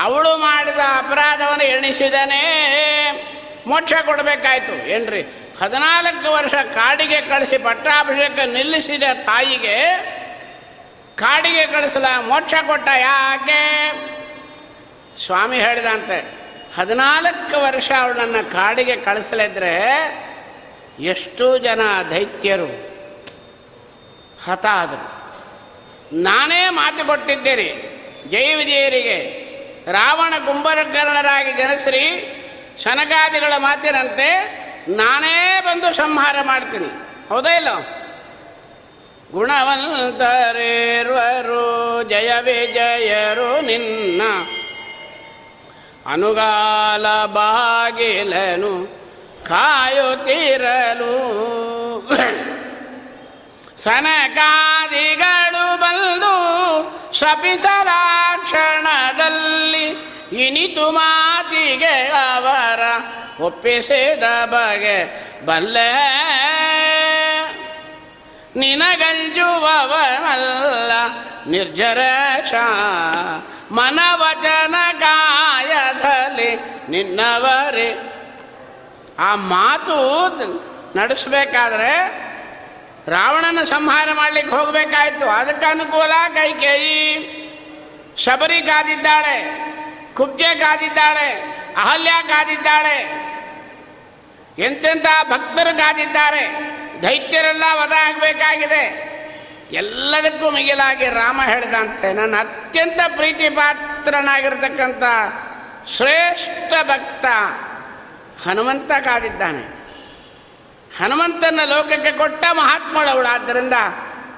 Speaker 1: ಅವಳು ಮಾಡಿದ ಅಪರಾಧವನ್ನು ಎಣಿಸಿದನೇ, ಮೋಕ್ಷ ಕೊಡಬೇಕಾಯ್ತು. ಏನ್ರಿ? ಹದಿನಾಲ್ಕು ವರ್ಷ ಕಾಡಿಗೆ ಕಳಿಸಿ ಪಟ್ಟಾಭಿಷೇಕ ನಿಲ್ಲಿಸಿದ ತಾಯಿಗೆ ಕಾಡಿಗೆ ಕಳಿಸಲ, ಮೋಕ್ಷ ಕೊಟ್ಟ ಯಾಕೆ? ಸ್ವಾಮಿ ಹೇಳಿದಂತೆ, ಹದಿನಾಲ್ಕು ವರ್ಷ ಅವಳನ್ನು ಕಾಡಿಗೆ ಕಳಿಸಲಿದ್ರೆ ಎಷ್ಟು ಜನ ದೈತ್ಯರು ಹತಾದರು. ನಾನೇ ಮಾತು ಕೊಟ್ಟಿದ್ದೇನೆ. ಜಯ ವಿಜಯರಿಗೆ. ರಾವಣ ಕುಂಭಕರ್ಣರಾಗಿ ಜನಸ್ರಿ. ಶನಗಾದಿಗಳ ಮಾತಿನಂತೆ ನಾನೇ ಬಂದು ಸಂಹಾರ ಮಾಡ್ತೀನಿ. ಹೌದಾ ಇಲ್ಲ? ಗುಣವಂತರೇರ್ವರು, ಜಯ ವಿಜಯರು ನಿನ್ನ ಅನುಗಾಲ ಬಾಗಿಲನು. ಕಾಯುತ್ತಿರಲು. ಸನಕಾದಿಗಳು ಬಂದು ಶಪಿಸಲ ಕ್ಷಣದಲ್ಲಿ ಇನಿತು ಮಾತಿಗೆ ಅವರ ಒಪ್ಪಿಸಿದ ಬಗೆ ಬಲ್ಲೆ. ನಿನಗಂಜುವವನಲ್ಲ ನಿರ್ಜರ ಮನವಚನ ಕಾಯದಲ್ಲಿ ನಿನ್ನವರೇ ಆ ಮಾತು ನಡೆಸಬೇಕಾದ್ರೆ ರಾವಣನ ಸಂಹಾರ ಮಾಡಲಿಕ್ಕೆ ಹೋಗಬೇಕಾಯ್ತು. ಅದಕ್ಕೆ ಅನುಕೂಲ ಕೈಕೇಯಿ. ಶಬರಿ ಕಾದಿದ್ದಾಳೆ, ಕುಬ್ಜೆ ಕಾದಿದ್ದಾಳೆ, ಅಹಲ್ಯ ಕಾದಿದ್ದಾಳೆ. ಎಂತೆಂಥ ಭಕ್ತರು ಕಾದಿದ್ದಾರೆ. ದೈತ್ಯರೆಲ್ಲ ವಧ ಆಗಬೇಕಾಗಿದೆ. ಎಲ್ಲದಕ್ಕೂ ಮಿಗಿಲಾಗಿ ರಾಮ ಹೇಳಿದಂತೆ, ನನ್ನ ಅತ್ಯಂತ ಪ್ರೀತಿ ಪಾತ್ರನಾಗಿರ್ತಕ್ಕಂಥ ಶ್ರೇಷ್ಠ ಭಕ್ತ ಹನುಮಂತ ಕಾದಿದ್ದಾನೆ ಹನುಮಂತನ ಲೋಕಕ್ಕೆ ಕೊಟ್ಟ ಮಹಾತ್ಮಳವಳು. ಆದ್ದರಿಂದ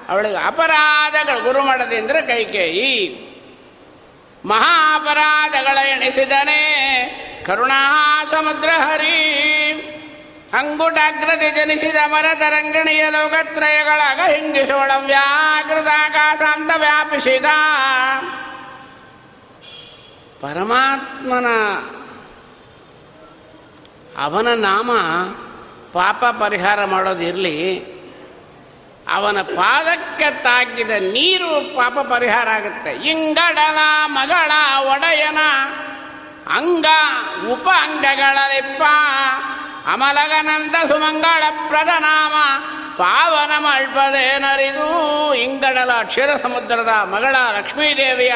Speaker 1: ಅವಳಿಗೆ ಅಪರಾಧಗಳು ಗುರು ಮಾಡದೆ ಅಂದರೆ ಕೈಕೇಯಿ. ಮಹಾ ಅಪರಾಧಗಳ ಎಣಿಸಿದನೇ. ಕರುಣಾ ಸಮುದ್ರ ಹರಿ. ಅಂಗುಟಾಗ್ರತೆ ಜನಿಸಿದ ಮರತರಂಗಿಣಿಯ ಲೋಕತ್ರಯಗಳಾಗ ಹಿಂಗಿಸೋಳ ವ್ಯಾಕೃತಾಕಾಶಾಂತ ವ್ಯಾಪಿಸಿದ. ಪರಮಾತ್ಮನ ಅವನ ನಾಮ ಪಾಪ ಪರಿಹಾರ ಮಾಡೋದಿರಲಿ ಅವನ ಪಾದಕ್ಕೆ ತಾಗಿದ ನೀರು ಪಾಪ ಪರಿಹಾರ ಆಗುತ್ತೆ. ಇಂಗಡಲ ಮಗಳ ಒಡೆಯನ ಅಂಗ, ಉಪ ಅಂಗಗಳಲಿಪ್ಪ ಅಮಲಗನಂದ ಸುಮಂಗಳ ಪ್ರದನಾಮ, ಪಾವನ ಮಲ್ಪದೇನರಿದು ಇಂಗಡಲ ಕ್ಷೀರ ಸಮುದ್ರದ ಮಗಳ ಲಕ್ಷ್ಮೀದೇವಿಯ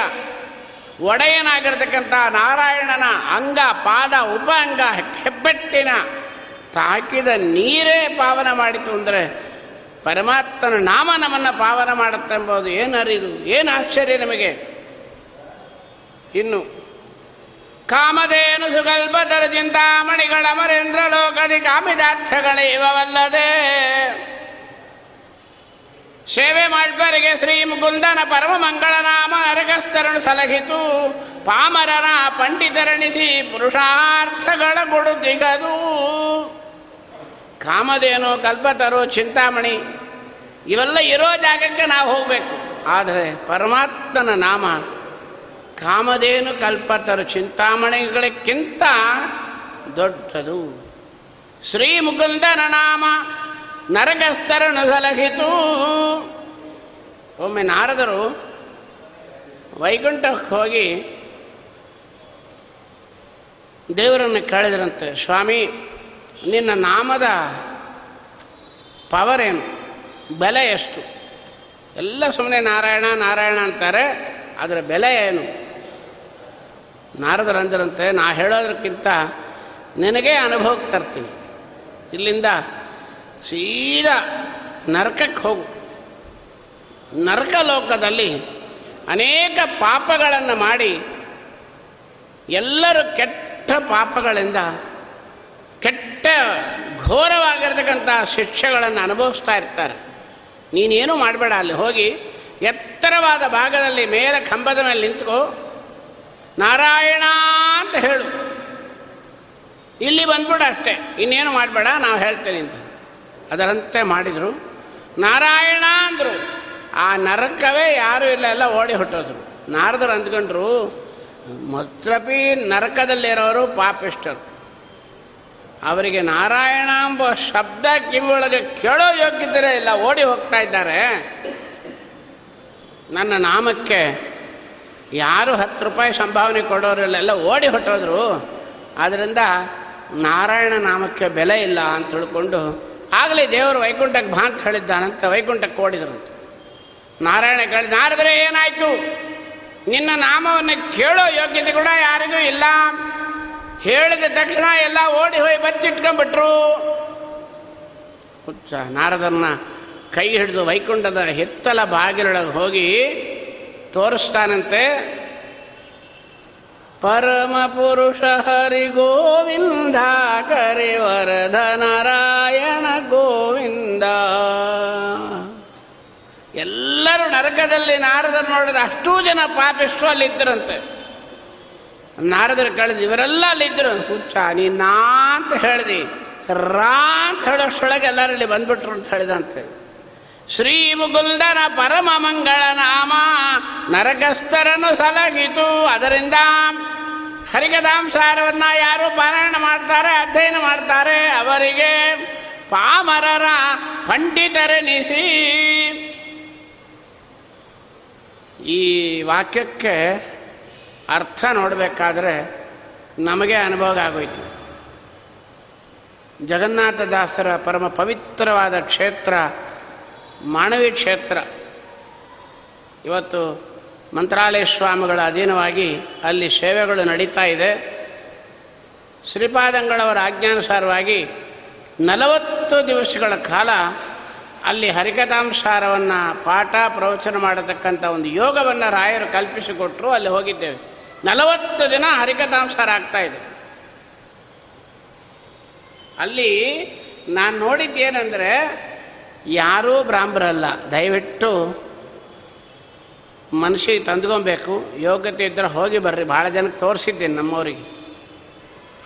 Speaker 1: ಒಡೆಯನಾಗಿರ್ತಕ್ಕಂಥ ನಾರಾಯಣನ ಅಂಗ, ಪಾದ, ಉಪ ಅಂಗ ಹೆಬ್ಬೆಟ್ಟಿನ ತಾಕಿದ ನೀರೇ ಪಾವನ ಮಾಡಿತು ಅಂದರೆ ಪರಮಾತ್ಮನ ನಾಮ ನಮ್ಮನ್ನು ಪಾವನ ಮಾಡುತ್ತೆಂಬುದು ಏನು ಅರಿದು ಏನು ಆಶ್ಚರ್ಯ ನಮಗೆ? ಇನ್ನು ಕಾಮಧೇನು ಸುಗಲ್ಪತರ ಚಿಂತಾಮಣಿಗಳ ಮರೇಂದ್ರ ಲೋಕದಿ ಕಾಮಿದಾರ್ಥಗಳೇ ಇವವಲ್ಲದೆ ಸೇವೆ ಮಾಡ್ಬರಿಗೆ ಶ್ರೀ ಮುಕುಂದನ ಪರಮ ಮಂಗಳ ನಾಮ ನರಕಸ್ಥರನು ಸಲಹಿತು. ಪಾಮರನ ಪಂಡಿತರಣಿಸಿ ಪುರುಷಾರ್ಥಗಳ ಕೊಡುತ್ತಿಗದು ಕಾಮಧೇನು, ಕಲ್ಪತರು, ಚಿಂತಾಮಣಿ, ಇವೆಲ್ಲ ಇರೋ ಜಾಗಕ್ಕೆ ನಾವು ಹೋಗಬೇಕು. ಆದರೆ ಪರಮಾತ್ಮನ ನಾಮ ಕಾಮಧೇನು, ಕಲ್ಪತರು ಚಿಂತಾಮಣಿಗಳಕ್ಕಿಂತ ದೊಡ್ಡದು. ಶ್ರೀ ಮುಕುಂದನ ನಾಮ ನರಕಸ್ಥರನು ಸಲಹಿತು ಒಮ್ಮೆ ನಾರದರು ವೈಕುಂಠಕ್ಕೆ ಹೋಗಿ ದೇವರನ್ನು ಕೇಳಿದ್ರಂತೆ, ಸ್ವಾಮಿ, ನಿನ್ನ ನಾಮದ ಪವರ್ ಏನು? ಬೆಲೆ ಎಷ್ಟು? ಎಲ್ಲ ಸುಮ್ಮನೆ ನಾರಾಯಣ ನಾರಾಯಣ ಅಂತಾರೆ ಅದರ ಬೆಲೆ ಏನು? ನಾರದರು ಅಂದ್ರಂತೆ, ನಾ ಹೇಳೋದಕ್ಕಿಂತ ನಿನಗೆ ಅನುಭವಕ್ಕೆ ತರ್ತೀನಿ. ಇಲ್ಲಿಂದ ಸೀದಾ ನರಕಕ್ಕೆ ಹೋಗು. ನರಕ ಲೋಕದಲ್ಲಿ ಅನೇಕ ಪಾಪಗಳನ್ನು ಮಾಡಿ ಎಲ್ಲರೂ ಕೆಟ್ಟ ಪಾಪಗಳಿಂದ, ಕೆಟ್ಟ ಘೋರವಾಗಿರ್ತಕ್ಕಂಥ ಶಿಕ್ಷೆಗಳನ್ನು ಅನುಭವಿಸ್ತಾ ಇರ್ತಾರೆ. ನೀನೇನು ಮಾಡಬೇಡ, ಅಲ್ಲಿ ಹೋಗಿ ಎತ್ತರವಾದ ಭಾಗದಲ್ಲಿ ಮೇಲೆ ಕಂಬದ ಮೇಲೆ ನಿಂತ್ಕೋ. ನಾರಾಯಣ ಅಂತ ಹೇಳು. ಇಲ್ಲಿ ಬಂದ್ಬಿಡು ಅಷ್ಟೇ. ಇನ್ನೇನು ಮಾಡಬೇಡ, ನಾವು ಹೇಳ್ತೇನೆ ಅಂತ. ಅದರಂತೆ ಮಾಡಿದರು. ನಾರಾಯಣ ಅಂದರು. ಆ ನರಕವೇ ಯಾರೂ ಇಲ್ಲ, ಎಲ್ಲ ಓಡಿ ಹೊಟ್ಟೋದ್ರು. ನಾರದರು ಅಂದ್ಕೊಂಡ್ರು ಮೊದ್ರಪಿ ನರಕದಲ್ಲಿರೋರು ಪಾಪಿಷ್ಟರು ಅವರಿಗೆ ನಾರಾಯಣ ಎಂಬ ಶಬ್ದ ಕಿವಿಯೊಳಗೆ ಕೇಳೋ ಯೋಗ್ಯತೆ ಇಲ್ಲ, ಓಡಿ ಹೋಗ್ತಾ ಇದ್ದಾರೆ. ನನ್ನ ನಾಮಕ್ಕೆ ಯಾರು ಹತ್ತು ರೂಪಾಯಿ ಸಂಭಾವನೆ ಕೊಡೋರಿಲ್ಲ ಎಲ್ಲ ಓಡಿ ಹೊಟ್ಟೋದ್ರು. ಆದ್ದರಿಂದ ನಾರಾಯಣ ನಾಮಕ್ಕೆ ಬೆಲೆ ಇಲ್ಲ ಅಂತ ತಿಳ್ಕೊಂಡು ಆಗಲೇ ದೇವರು ವೈಕುಂಠಕ್ಕೆ ಭಾಂತ ಹೇಳಿದ್ದಾನಂತ ವೈಕುಂಠಕ್ಕೆ ಓಡಿದ್ರಂತೆ ನಾರಾಯಣ ಕೇಳಿದ, ನಾರದ್ರೆ ಏನಾಯಿತು? ನಿನ್ನ ನಾಮವನ್ನು ಕೇಳೋ ಯೋಗ್ಯತೆ ಕೂಡ ಯಾರಿಗೂ ಇಲ್ಲ. ಹೇಳಿದ ತಕ್ಷಣ ಎಲ್ಲ ಓಡಿ ಹೋಗಿ ಬಚ್ಚಿಟ್ಕೊಂಡ್ಬಿಟ್ರು. ಹುಚ್ಚ, ನಾರದನ್ನ ಕೈ ಹಿಡಿದು ವೈಕುಂಠದ ಹಿತ್ತಲ ಬಾಗಿಲೊಳಗೆ ಹೋಗಿ ತೋರಿಸ್ತಾನಂತೆ. ಪರಮ ಪುರುಷ ಹರಿ ಗೋವಿಂದ. ನಾರಾಯಣ ಗೋವಿಂದ ಎಲ್ಲರೂ ನರಕದಲ್ಲಿ ನಾರದರು ನೋಡಿದ ಅಷ್ಟೂ ಜನ ಪಾಪಿಷ್ಟು ಅಲ್ಲಿದ್ದರಂತೆ ನಾರದರು ಕಳೆದು ಇವರೆಲ್ಲ ಅಲ್ಲಿದ್ದರು ಹುಚ್ಚ ನೀ ನಾ ಅಂತ ಹೇಳ್ದಿ. ರಾ ಅಂತ ಹೇಳೋಷ್ಟೊಳಗೆ ಎಲ್ಲರಲ್ಲಿ ಬಂದ್ಬಿಟ್ರು ಅಂತ ಹೇಳಿದಂತೆ. ಶ್ರೀ ಮುಕುಂದನ ಪರಮ ಮಂಗಳ ನಾಮ ನರಕಸ್ಥರನ್ನು ಸಲಹಿತು ಅದರಿಂದ ಹರಿಕದಾಂಸಾರವನ್ನು ಯಾರು ಪಾರಾಯಣ ಮಾಡ್ತಾರೆ, ಅಧ್ಯಯನ ಮಾಡ್ತಾರೆ, ಅವರಿಗೆ ಪಾಮರರ ಪಂಡಿತರೆನಿಸಿ ಈ ವಾಕ್ಯಕ್ಕೆ ಅರ್ಥ ನೋಡಬೇಕಾದ್ರೆ ನಮಗೆ ಅನುಭವ ಆಗೋಯ್ತು. ಜಗನ್ನಾಥದಾಸರ ಪರಮ ಪವಿತ್ರವಾದ ಕ್ಷೇತ್ರ ಮಾನವಿ ಕ್ಷೇತ್ರ. ಇವತ್ತು ಮಂತ್ರಾಲಯ ಸ್ವಾಮಿಗಳ ಅಧೀನವಾಗಿ ಅಲ್ಲಿ ಸೇವೆಗಳು ನಡೀತಾ ಇದೆ. ಶ್ರೀಪಾದಂಗಳವರ ಆಜ್ಞಾನುಸಾರವಾಗಿ ನಲವತ್ತು ದಿವಸಗಳ ಕಾಲ ಅಲ್ಲಿ ಹರಿಕಥಾಂಸಾರವನ್ನು ಪಾಠ ಪ್ರವಚನ ಮಾಡತಕ್ಕಂಥ ಒಂದು ಯೋಗವನ್ನು ರಾಯರು ಕಲ್ಪಿಸಿಕೊಟ್ಟರು ಅಲ್ಲಿ ಹೋಗಿದ್ದೇವೆ. ನಲವತ್ತು ದಿನ ಹರಿಕಥಾಂಸಾರ ಆಗ್ತಾಯಿದೆ ಅಲ್ಲಿ ನಾನು ನೋಡಿದ್ದೇನೆಂದರೆ ಯಾರೂ ಬ್ರಾಹ್ಮರಲ್ಲ. ದಯವಿಟ್ಟು ಮನುಷ್ಯ ತಂದ್ಕೊಬೇಕು. ಯೋಗ್ಯತೆ ಇದ್ದರೆ ಹೋಗಿ ಬರ್ರಿ. ಭಾಳ ಜನಕ್ಕೆ ತೋರಿಸಿದ್ದೇನೆ ನಮ್ಮವರಿಗೆ.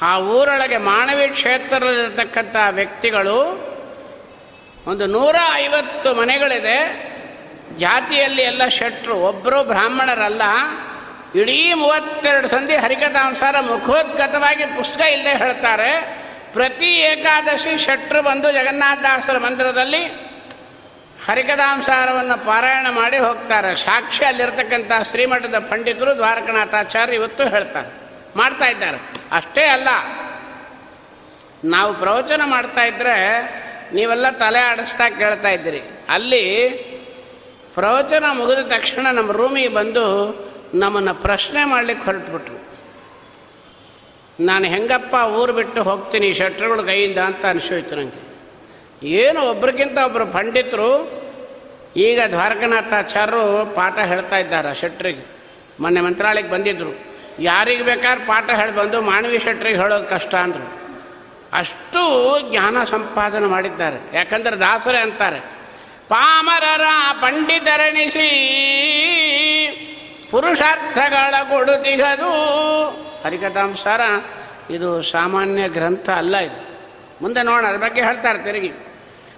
Speaker 1: ಆ ಊರೊಳಗೆ ಮಾನವಿ ಕ್ಷೇತ್ರದಲ್ಲಿರ್ತಕ್ಕಂಥ ವ್ಯಕ್ತಿಗಳು ಒಂದು ನೂರ ಐವತ್ತು ಮನೆಗಳಿದೆ. ಜಾತಿಯಲ್ಲಿ ಎಲ್ಲ ಶೆಟ್ರು ಒಬ್ಬರು ಬ್ರಾಹ್ಮಣರಲ್ಲ. ಇಡೀ ಮೂವತ್ತೆರಡು ಸಂಧಿ ಹರಿಕಥಾನುಸಾರ ಮುಖೋದ್ಗತವಾಗಿ ಪುಸ್ತಕ ಇಲ್ಲದೆ ಹೇಳ್ತಾರೆ. ಪ್ರತಿ ಏಕಾದಶಿ ಶೆಟ್ರು ಬಂದು ಜಗನ್ನಾಥದಾಸರ ಮಂದಿರದಲ್ಲಿ ಹರಿಕಥಾಂಸಾರವನ್ನು ಪಾರಾಯಣ ಮಾಡಿ ಹೋಗ್ತಾರೆ. ಸಾಕ್ಷಿ ಅಲ್ಲಿರ್ತಕ್ಕಂಥ ಶ್ರೀಮಠದ ಪಂಡಿತರು ದ್ವಾರಕನಾಥಾಚಾರ್ಯ ಇವತ್ತು ಹೇಳ್ತಾರೆ. ಮಾಡ್ತಾ ಇದ್ದಾರೆ. ಅಷ್ಟೇ ಅಲ್ಲ, ನಾವು ಪ್ರವಚನ ಮಾಡ್ತಾ ಇದ್ದರೆ ನೀವೆಲ್ಲ ತಲೆ ಆಡಿಸ್ತಾ ಕೇಳ್ತಾ ಇದ್ದೀರಿ. ಅಲ್ಲಿ ಪ್ರವಚನ ಮುಗಿದ ತಕ್ಷಣ ನಮ್ಮ ರೂಮಿಗೆ ಬಂದು ನಮ್ಮನ್ನು ಪ್ರಶ್ನೆ ಮಾಡಲಿಕ್ಕೆ ಹೊರಟ್ಬಿಟ್ರು. ನಾನು ಹೆಂಗಪ್ಪ ಊರು ಬಿಟ್ಟು ಹೋಗ್ತೀನಿ ಶೆಟ್ರುಗಳ ಕೈಯಿಂದ ಅಂತ ಅನಿಸೋಯ್ತು ನನಗೆ ಏನು ಒಬ್ರಿಗಿಂತ ಒಬ್ಬರು ಪಂಡಿತರು ಈಗ ದ್ವಾರಕನಾಥಾಚಾರ್ಯರು ಪಾಠ ಹೇಳ್ತಾ ಇದ್ದಾರೆ ಶೆಟ್ರಿಗೆ. ಮೊನ್ನೆ ಮಂತ್ರಾಲಯಕ್ಕೆ ಬಂದಿದ್ದರು ಯಾರಿಗೆ ಬೇಕಾದ್ರೆ ಪಾಠ ಹೇಳಿ ಬಂದು ಮಾನವಿ ಶೆಟ್ರಿಗೆ ಹೇಳೋದು ಕಷ್ಟ ಅಂದರು. ಅಷ್ಟು ಜ್ಞಾನ ಸಂಪಾದನೆ ಮಾಡಿದ್ದಾರೆ. ಯಾಕಂದ್ರೆ ದಾಸರೇ ಅಂತಾರೆ, ಪಾಮರರ ಪಂಡಿತರಣಿಸಿ, ಪುರುಷಾರ್ಥಗಳ ಕೊಡುತಿಗದು ಹರಿಕಥಾಂಸಾರ ಇದು ಸಾಮಾನ್ಯ ಗ್ರಂಥ ಅಲ್ಲ ಇದು. ಮುಂದೆ ನೋಡೋಣ, ಅದ್ರ ಬಗ್ಗೆ ಹೇಳ್ತಾರೆ ತಿರುಗಿ.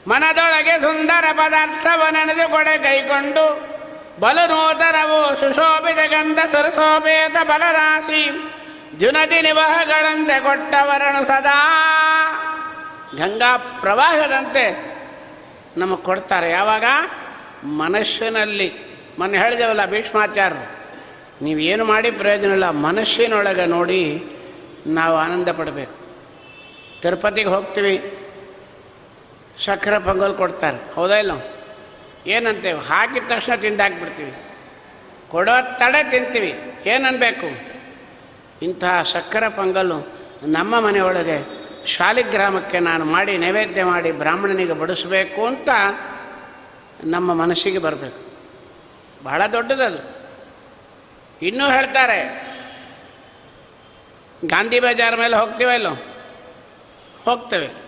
Speaker 1: ಮನದೊಳಗೆ ಸುಂದರ ಪದಾರ್ಥವ ನೆನೆದು ಕೊಡೆ ಕೈಕೊಂಡು. ಬಲು ನೂತನವು ಸುಶೋಭಿತ ಗಂಧ ಸರಸೋಪೇತ ಬಲರಾಶಿ ಜುನದಿ ನಿವಹಗಳಂತೆ ಕೊಟ್ಟವರನು ಸದಾ. ಗಂಗಾ ಪ್ರವಾಹದಂತೆ ನಮಗೆ ಕೊಡ್ತಾರೆ. ಯಾವಾಗ? ಮನಸ್ಸಿನಲ್ಲಿ. ಮೊನ್ನೆ ಹೇಳಿದೆವಲ್ಲ ಭೀಷ್ಮಾಚಾರ್ಯರು ನೀವೇನು ಮಾಡಿ ಪ್ರಯೋಜನ ಇಲ್ಲ, ಮನಸ್ಸಿನೊಳಗೆ ನೋಡಿ ನಾವು ಆನಂದ ಪಡಬೇಕು. ತಿರುಪತಿಗೆ ಹೋಗ್ತೀವಿ. ಸಕ್ಕರೆ ಪೊಂಗಲ್ ಕೊಡ್ತಾರೆ ಹೌದಾ ಇಲ್ಲ? ಏನಂತೇವೆ? ಹಾಕಿದ ತಕ್ಷಣ ತಿಂದಾಕ್ಬಿಡ್ತೀವಿ. ಕೊಡೋ ತಡೆ ತಿಂತೀವಿ. ಏನನ್ಬೇಕು? ಇಂತಹ ಸಕ್ಕರೆ ಪೊಂಗಲ್ಲು ನಮ್ಮ ಮನೆಯೊಳಗೆ ಶಾಲಿಗ್ರಾಮಕ್ಕೆ ನಾನು ಮಾಡಿ, ನೈವೇದ್ಯ ಮಾಡಿ ಬ್ರಾಹ್ಮಣನಿಗೆ ಬಡಿಸಬೇಕು ಅಂತ ನಮ್ಮ ಮನಸ್ಸಿಗೆ ಬರಬೇಕು. ಬಹಳ ದೊಡ್ಡದದು. ಇನ್ನೂ ಹೇಳ್ತಾರೆ, ಗಾಂಧಿ ಬಜಾರ್ ಮೇಲೆ ಹೋಗ್ತೀವ ಇಲ್ಲೋ? ಹೋಗ್ತೇವೆ.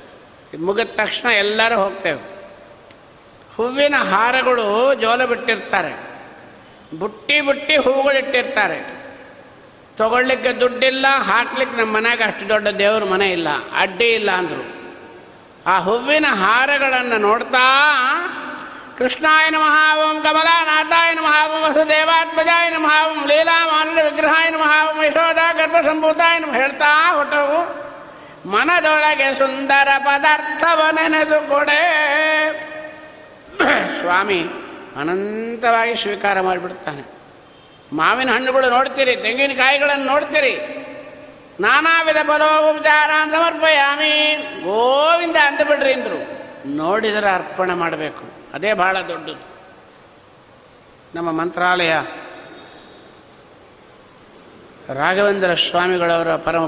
Speaker 1: ಮುಗಿದ ತಕ್ಷಣ ಎಲ್ಲರೂ ಹೋಗ್ತೇವೆ. ಹೂವಿನ ಹಾರಗಳು ಜೋಲ ಬಿಟ್ಟಿರ್ತಾರೆ. ಬುಟ್ಟಿ ಬುಟ್ಟಿ ಹೂಗಳಿಟ್ಟಿರ್ತಾರೆ ತಗೊಳ್ಳಿಕ್ಕೆ ದುಡ್ಡಿಲ್ಲ, ಹಾಕ್ಲಿಕ್ಕೆ ನಮ್ಮ ಮನೆಗೆ ಅಷ್ಟು ದೊಡ್ಡ ದೇವ್ರ ಮನೆ ಇಲ್ಲ, ಅಡ್ಡಿ ಇಲ್ಲ ಅಂದರು. ಆ ಹೂವಿನ ಹಾರಗಳನ್ನು ನೋಡ್ತಾ ಕೃಷ್ಣಾಯನ ಮಹಾಭಂ ಕಮಲಾನಾಥಾಯನ ಮಹಾಭಂ ವಸುದೇವಾತ್ಮಜಾಯನ ಮಹಾಭಂ ಲೀಲಾ ಮಾನ ಓಂ ವಿಗ್ರಹಾಯನ ಓಂ ಯಶೋಧ ಗರ್ಭಸಂಭೂತಾಯ ನಮಃ ಹೇಳ್ತಾ ಹೊಟ್ಟೋಗು ಮನದೊಳಗೆ ಸುಂದರ ಪದಾರ್ಥವ ನೆನೆದು ಕೊಡೆ. ಸ್ವಾಮಿ ಅನಂತವಾಗಿ ಸ್ವೀಕಾರ ಮಾಡಿಬಿಡ್ತಾನೆ. ಮಾವಿನ ಹಣ್ಣುಗಳು ನೋಡ್ತೀರಿ, ತೆಂಗಿನಕಾಯಿಗಳನ್ನು ನೋಡ್ತೀರಿ. ನಾನಾ ವಿಧ ಪರೋಪಚಾರ ಸಮರ್ಪಯಾಮಿ. ಗೋವಿಂದ ಅಂದ್ಬಿಡ್ರಿ ಅಂದರು. ನೋಡಿದರೆ ಅರ್ಪಣೆ ಮಾಡಬೇಕು. ಅದೇ ಬಹಳ ದೊಡ್ಡದು. ನಮ್ಮ ಮಂತ್ರಾಲಯ ರಾಘವೇಂದ್ರ ಸ್ವಾಮಿಗಳವರ ಪರಮ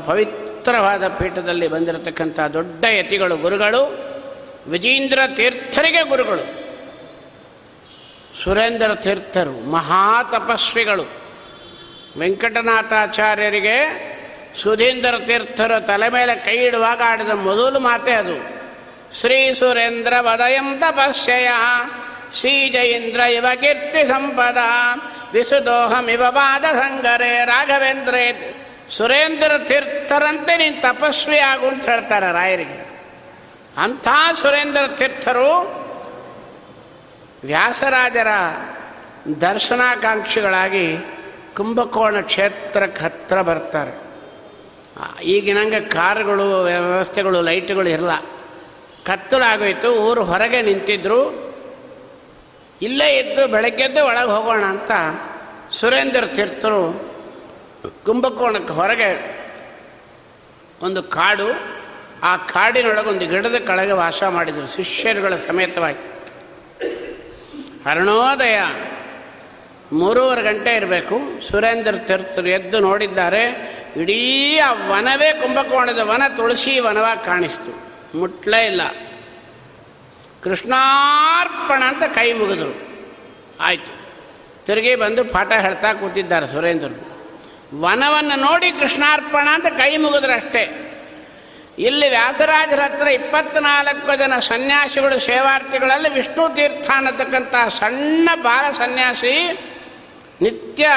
Speaker 1: ಪವಿತ್ರವಾದ ಪೀಠದಲ್ಲಿ ಬಂದಿರತಕ್ಕಂಥ ದೊಡ್ಡ ಯತಿಗಳು ಗುರುಗಳು, ವಿಜೇಂದ್ರ ತೀರ್ಥರಿಗೆ ಗುರುಗಳು, ಸುರೇಂದ್ರ ತೀರ್ಥರು, ಮಹಾತಪಸ್ವಿಗಳು, ವೆಂಕಟನಾಥಾಚಾರ್ಯರಿಗೆ ಸುಧೀಂದ್ರ ತೀರ್ಥರ ತಲೆ ಮೇಲೆ ಕೈ ಇಡುವಾಗ ಆಡಿದ ಮೊದಲು ಮಾತೆ ಅದು. ಶ್ರೀ ಸುರೇಂದ್ರ ವದಯಂ ತಪಸ್ಯಯ, ಶ್ರೀ ಜಯೀಂದ್ರ ಇವ ಕೀರ್ತಿ ಸಂಪದ, ವಿಸುದೋಹಮಿವ ಪಾದ ಸಂಗರೇ ರಾಘವೇಂದ್ರ ಸುರೇಂದ್ರ ತೀರ್ಥರಂತೆ ನೀನು ತಪಸ್ವಿ ಆಗು ಅಂತ ಹೇಳ್ತಾರೆ ರಾಯರಿಗೆ. ಅಂಥ ಸುರೇಂದ್ರ ತೀರ್ಥರು ವ್ಯಾಸರಾಜರ ದರ್ಶನಾಕಾಂಕ್ಷಿಗಳಾಗಿ ಕುಂಭಕೋಣ ಕ್ಷೇತ್ರಕ್ಕೆ ಹತ್ರ ಬರ್ತಾರೆ. ಈಗಿನಂಗೆ ಕಾರುಗಳು ವ್ಯವಸ್ಥೆಗಳು, ಲೈಟ್ಗಳು ಇರಲ್ಲ. ಕತ್ತಲಾಗೋಯ್ತು, ಊರು ಹೊರಗೆ ನಿಂತಿದ್ರು. ಇಲ್ಲೇ ಇದ್ದು ಬೆಳಗ್ಗೆದ್ದು ಒಳಗೆ ಹೋಗೋಣ ಅಂತ ಸುರೇಂದ್ರ ತೀರ್ಥರು ಕುಂಭಕೋಣಕ್ಕೆ ಹೊರಗೆ ಒಂದು ಕಾಡು, ಆ ಕಾಡಿನೊಳಗೆ ಒಂದು ಗಿಡದ ಕೆಳಗೆ ವಾಸ ಮಾಡಿದರು ಶಿಷ್ಯರುಗಳ ಸಮೇತವಾಗಿ. ಅರುಣೋದಯ ಮೂರುವರೆ ಗಂಟೆ ಇರಬೇಕು. ಸುರೇಂದ್ರ ತೀರ್ಥರು ಎದ್ದು ನೋಡಿದ್ದಾರೆ, ಇಡೀ ಆ ವನವೇ ಕುಂಭಕೋಣದ ವನ, ತುಳಸಿ ವನವಾಗಿ ಕಾಣಿಸ್ತು. ಮುಟ್ಲೇ ಇಲ್ಲ. ಕೃಷ್ಣಾರ್ಪಣ ಅಂತ ಕೈ ಮುಗಿದ್ರು. ಆಯಿತು. ತಿರುಗಿ ಬಂದು ಪಾಠ ಹೇಳ್ತಾ ಕೂತಿದ್ದಾರೆ ಸುರೇಂದ್ರರು. ವನವನ್ನು ನೋಡಿ ಕೃಷ್ಣಾರ್ಪಣ ಅಂತ ಕೈ ಮುಗಿದ್ರು ಅಷ್ಟೇ. ಇಲ್ಲಿ ವ್ಯಾಸರಾಜರ ಹತ್ರ ಇಪ್ಪತ್ನಾಲ್ಕು ಜನ ಸನ್ಯಾಸಿಗಳು, ಸೇವಾರ್ಥಿಗಳಲ್ಲಿ ವಿಷ್ಣು ತೀರ್ಥ ಅನ್ನತಕ್ಕಂಥ ಸಣ್ಣ ಬಾಲ ಸನ್ಯಾಸಿ ನಿತ್ಯ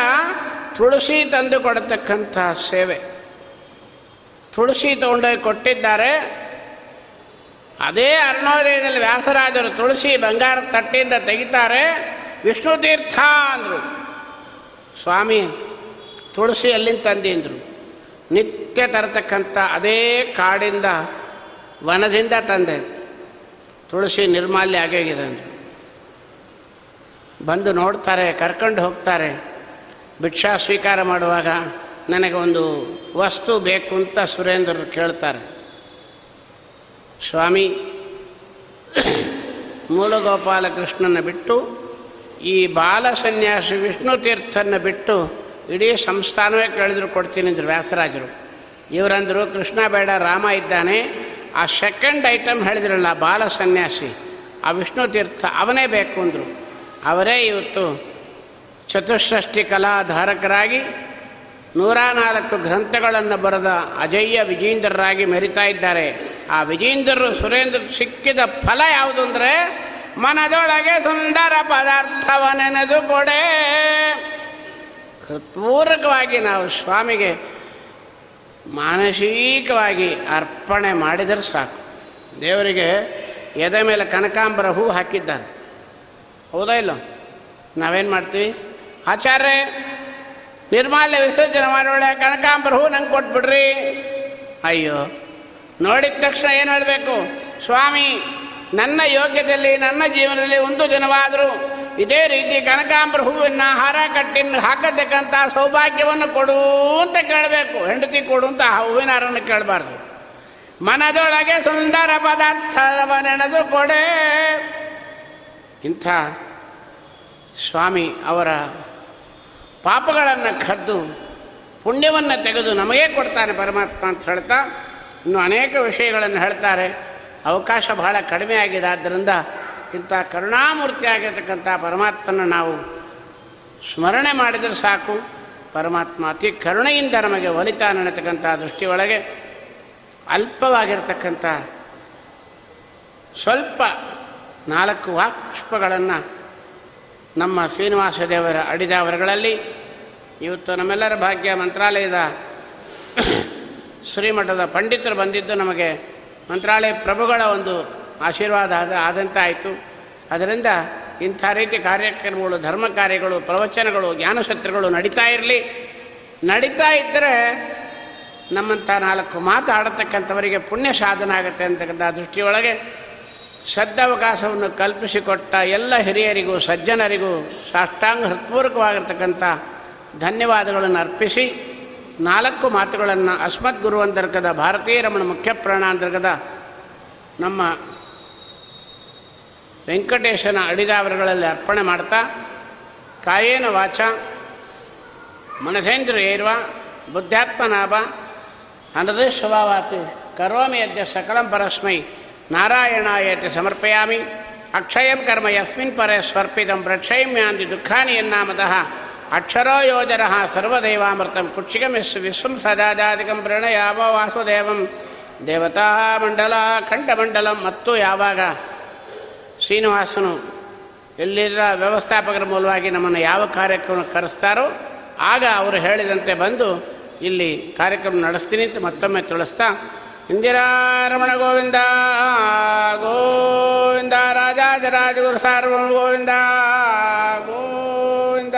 Speaker 1: ತುಳಸಿ ತಂದು ಕೊಡತಕ್ಕಂಥ ಸೇವೆ. ತುಳಸಿ ತಗೊಂಡೋಗಿ ಕೊಟ್ಟಿದ್ದಾರೆ. ಅದೇ ಅರ್ಣೋದಯದಲ್ಲಿ ವ್ಯಾಸರಾಜರು ತುಳಸಿ ಬಂಗಾರ ತಟ್ಟೆಯಿಂದ ತೆಗಿತಾರೆ. ವಿಷ್ಣು ತೀರ್ಥ ಅಂದರು. ಸ್ವಾಮಿ ತುಳಸಿ ಎಲ್ಲಿಂದ ಅಂದರು? ನಿತ್ಯ ತರತಕ್ಕಂಥ ಅದೇ ಕಾಡಿಂದ ವನದಿಂದ ತಂದೆ. ತುಳಸಿ ನಿರ್ಮಾಲ್ಯ ಆಗೋಗಿದೆ ಅಂದರು. ಬಂದು ನೋಡ್ತಾರೆ, ಕರ್ಕೊಂಡು ಹೋಗ್ತಾರೆ. ಭಿಕ್ಷಾ ಸ್ವೀಕಾರ ಮಾಡುವಾಗ ನನಗೆ ಒಂದು ವಸ್ತು ಬೇಕು ಅಂತ ಸುರೇಂದ್ರರು ಕೇಳ್ತಾರೆ. ಸ್ವಾಮಿ, ಮೂಲಗೋಪಾಲಕೃಷ್ಣನ ಬಿಟ್ಟು, ಈ ಬಾಲಸನ್ಯಾಸಿ ವಿಷ್ಣು ತೀರ್ಥನ ಬಿಟ್ಟು ಇಡೀ ಸಂಸ್ಥಾನವೇ ಕೇಳಿದ್ರು ಕೊಡ್ತೀನಿ ಅಂದರು ವ್ಯಾಸರಾಜರು. ಇವರಂದರು ಕೃಷ್ಣ ಬೇಡ, ರಾಮ ಇದ್ದಾನೆ. ಆ ಸೆಕೆಂಡ್ ಐಟಮ್ ಹೇಳಿದ್ರಲ್ಲ, ಬಾಲ ಸನ್ಯಾಸಿ. ಆ ವಿಷ್ಣು ತೀರ್ಥ ಅವನೇ ಬೇಕು ಅಂದರು. ಅವರೇ ಇವತ್ತು ಚತುಷ್ಷಷ್ಟಿ ಕಲಾಧಾರಕರಾಗಿ ನೂರ ನಾಲ್ಕು ಗ್ರಂಥಗಳನ್ನು ಬರೆದ ಅಜಯ್ಯ ವಿಜೇಂದ್ರರಾಗಿ ಮೆರಿತಾ ಇದ್ದಾರೆ. ಆ ವಿಜೇಂದ್ರರು ಸುರೇಂದ್ರ ಸಿಕ್ಕಿದ ಫಲ ಯಾವುದು ಅಂದರೆ, ಮನದೊಳಗೆ ಸುಂದರ ಪದಾರ್ಥವನೆನೆದು ಕೊಡೆ. ಹೃತ್ಪೂರ್ವಕವಾಗಿ ನಾವು ಸ್ವಾಮಿಗೆ ಮಾನಸಿಕವಾಗಿ ಅರ್ಪಣೆ ಮಾಡಿದರೆ ಸಾಕು. ದೇವರಿಗೆ ಎದೆ ಮೇಲೆ ಕನಕಾಂಬರ ಹೂ ಹಾಕಿದ್ದಾನೆ. ಹೌದಾ ಇಲ್ಲ? ನಾವೇನು ಮಾಡ್ತೀವಿ? ಆಚಾರ್ಯ ನಿರ್ಮಾಲ್ಯ ವಿಸರ್ಜನೆ ಮಾಡೋಳೆ ಕನಕಾಂಬರ ಹೂ ನಂಗೆ ಕೊಟ್ಬಿಡ್ರಿ. ಅಯ್ಯೋ, ನೋಡಿದ ತಕ್ಷಣ ಏನು ಹೇಳಬೇಕು? ಸ್ವಾಮಿ, ನನ್ನ ಯೋಗ್ಯದಲ್ಲಿ, ನನ್ನ ಜೀವನದಲ್ಲಿ ಒಂದು ದಿನವಾದರೂ ಇದೇ ರೀತಿ ಕನಕಾಂಬರ ಹೂವಿನ ಹಾರ ಕಟ್ಟಿನ ಹಾಕತಕ್ಕಂಥ ಸೌಭಾಗ್ಯವನ್ನು ಕೊಡು ಅಂತ ಕೇಳಬೇಕು. ಹೆಂಡತಿ ಕೊಡು ಅಂತ ಹೂವಿನ ಹಾರನ್ನು ಕೇಳಬಾರ್ದು. ಮನದೊಳಗೆ ಸುಂದರ ಪದಾರ್ಥವನೆಣದು ಕೊಡೆ. ಇಂಥ ಸ್ವಾಮಿ ಅವರ ಪಾಪಗಳನ್ನು ಕದ್ದು ಪುಣ್ಯವನ್ನು ತೆಗೆದು ನಮಗೇ ಕೊಡ್ತಾನೆ ಪರಮಾತ್ಮ ಅಂತ ಹೇಳ್ತಾ ಇನ್ನು ಅನೇಕ ವಿಷಯಗಳನ್ನು ಹೇಳ್ತಾರೆ. ಅವಕಾಶ ಬಹಳ ಕಡಿಮೆ ಆಗಿದೆ. ಆದ್ದರಿಂದ ಇಂಥ ಕರುಣಾಮೂರ್ತಿ ಆಗಿರ್ತಕ್ಕಂಥ ಪರಮಾತ್ಮನ ನಾವು ಸ್ಮರಣೆ ಮಾಡಿದರೆ ಸಾಕು. ಪರಮಾತ್ಮ ಅತಿ ಕರುಣೆಯಿಂದ ನಮಗೆ ಒಲಿತಾನ ಅನ್ನತಕ್ಕಂಥ ದೃಷ್ಟಿಯೊಳಗೆ ಅಲ್ಪವಾಗಿರ್ತಕ್ಕಂಥ ಸ್ವಲ್ಪ ನಾಲ್ಕು ವಾಕ್ಪುಷ್ಪಗಳನ್ನು ನಮ್ಮ ಶ್ರೀನಿವಾಸ ದೇವರ ಅಡಿದಾವರಗಳಲ್ಲಿ ಇವತ್ತು ನಮ್ಮೆಲ್ಲರ ಭಾಗ್ಯ ಮಂತ್ರಾಲಯದ ಶ್ರೀಮಠದ ಪಂಡಿತರು ಬಂದಿದ್ದು ನಮಗೆ ಮಂತ್ರಾಲಯ ಪ್ರಭುಗಳ ಒಂದು ಆಶೀರ್ವಾದ ಆದ ಆದಂತಾಯಿತು. ಅದರಿಂದ ಇಂಥ ರೀತಿ ಕಾರ್ಯಕ್ರಮಗಳು, ಧರ್ಮ ಕಾರ್ಯಗಳು, ಪ್ರವಚನಗಳು ಜ್ಞಾನಶತ್ರುಗಳು ನಡೀತಾ ಇರಲಿ. ನಡೀತಾ ಇದ್ದರೆ ನಮ್ಮಂಥ ನಾಲ್ಕು ಮಾತಾಡತಕ್ಕಂಥವರಿಗೆ ಪುಣ್ಯ ಸಾಧನ ಆಗುತ್ತೆ ಅಂತಕ್ಕಂಥ ದೃಷ್ಟಿಯೊಳಗೆ ಸದ್ದವಕಾಶವನ್ನು ಕಲ್ಪಿಸಿಕೊಟ್ಟ ಎಲ್ಲ ಹಿರಿಯರಿಗೂ, ಸಜ್ಜನರಿಗೂ, ಸಾಷ್ಟಾಂಗ ಹೃತ್ಪೂರ್ವಕವಾಗಿರ್ತಕ್ಕಂಥ ಧನ್ಯವಾದಗಳನ್ನು ಅರ್ಪಿಸಿ, ನಾಲ್ಕು ಮಾತುಗಳನ್ನು ಅಸ್ಮತ್ ಗುರು ಅಂತರ್ಗದ, ಭಾರತೀಯ ರಮಣ ಮುಖ್ಯ ಪ್ರಾಣಾಂತರ್ಗದ ನಮ್ಮ ವೆಂಕಟೇಶನ ಅಡಿದಾವರಗಳಲ್ಲಿ ಅರ್ಪಣೆ ಮಾಡ್ತಾ, ಕಾಯೇನ ವಾಚ ಮನಸೇಂದ್ರ ಏರ್ವ, ಬುದ್ಧಾತ್ಮನಾಭ ಅನದೇಶವಾತಿ ಕರೋಮಿ ಅದ್ಯ ಸಕಲಂ ಪರಸ್ಮೈ, ನಾರಾಯಣಾಯತೆ ಸಮರ್ಪಯಾಮಿ, ಅಕ್ಷಯಂ ಕರ್ಮ ಯಸ್ಮಿನ್ ಪರೇ ಸ್ವರ್ಪಿತಂ ಪ್ರಕ್ಷಯಮ್ಯಾಂದಿ ದುಃಖಾನಿ ಎನ್ನಾಮತಃ ಅಕ್ಷರೋ ಯೋಜನ ಸರ್ವದೇವಾಮೃತಂ ಯಸ್ಸು ವಿಶ್ವಂ ಸದಾದಾದಿಕಂ ಪ್ರಣಯಾಮ ವಾಸುದೇವಂ, ದೇವತಾ ಮಂಡಲ ಖಂಡಮಂಡಲಂ ಮತ್ತು ಯಾವಾಗ ಶ್ರೀನಿವಾಸನು ಎಲ್ಲಿರ ವ್ಯವಸ್ಥಾಪಕರ ಮೂಲವಾಗಿ ನಮ್ಮನ್ನು ಯಾವ ಕಾರ್ಯಕ್ರಮ ಕರೆಸ್ತಾರೋ ಆಗ ಅವರು ಹೇಳಿದಂತೆ ಬಂದು ಇಲ್ಲಿ ಕಾರ್ಯಕ್ರಮ ನಡೆಸ್ತೀನಿ ಅಂತ ಮತ್ತೊಮ್ಮೆ ತಿಳಿಸ್ತಾ ಇಂದಿರಾರಮಣ ಗೋವಿಂದ ಗೋವಿಂದ ರಾಜಾಜರಾಜಗುರು ಸಾರ್ವಣ ಗೋವಿಂದ ಗೋವಿಂದ.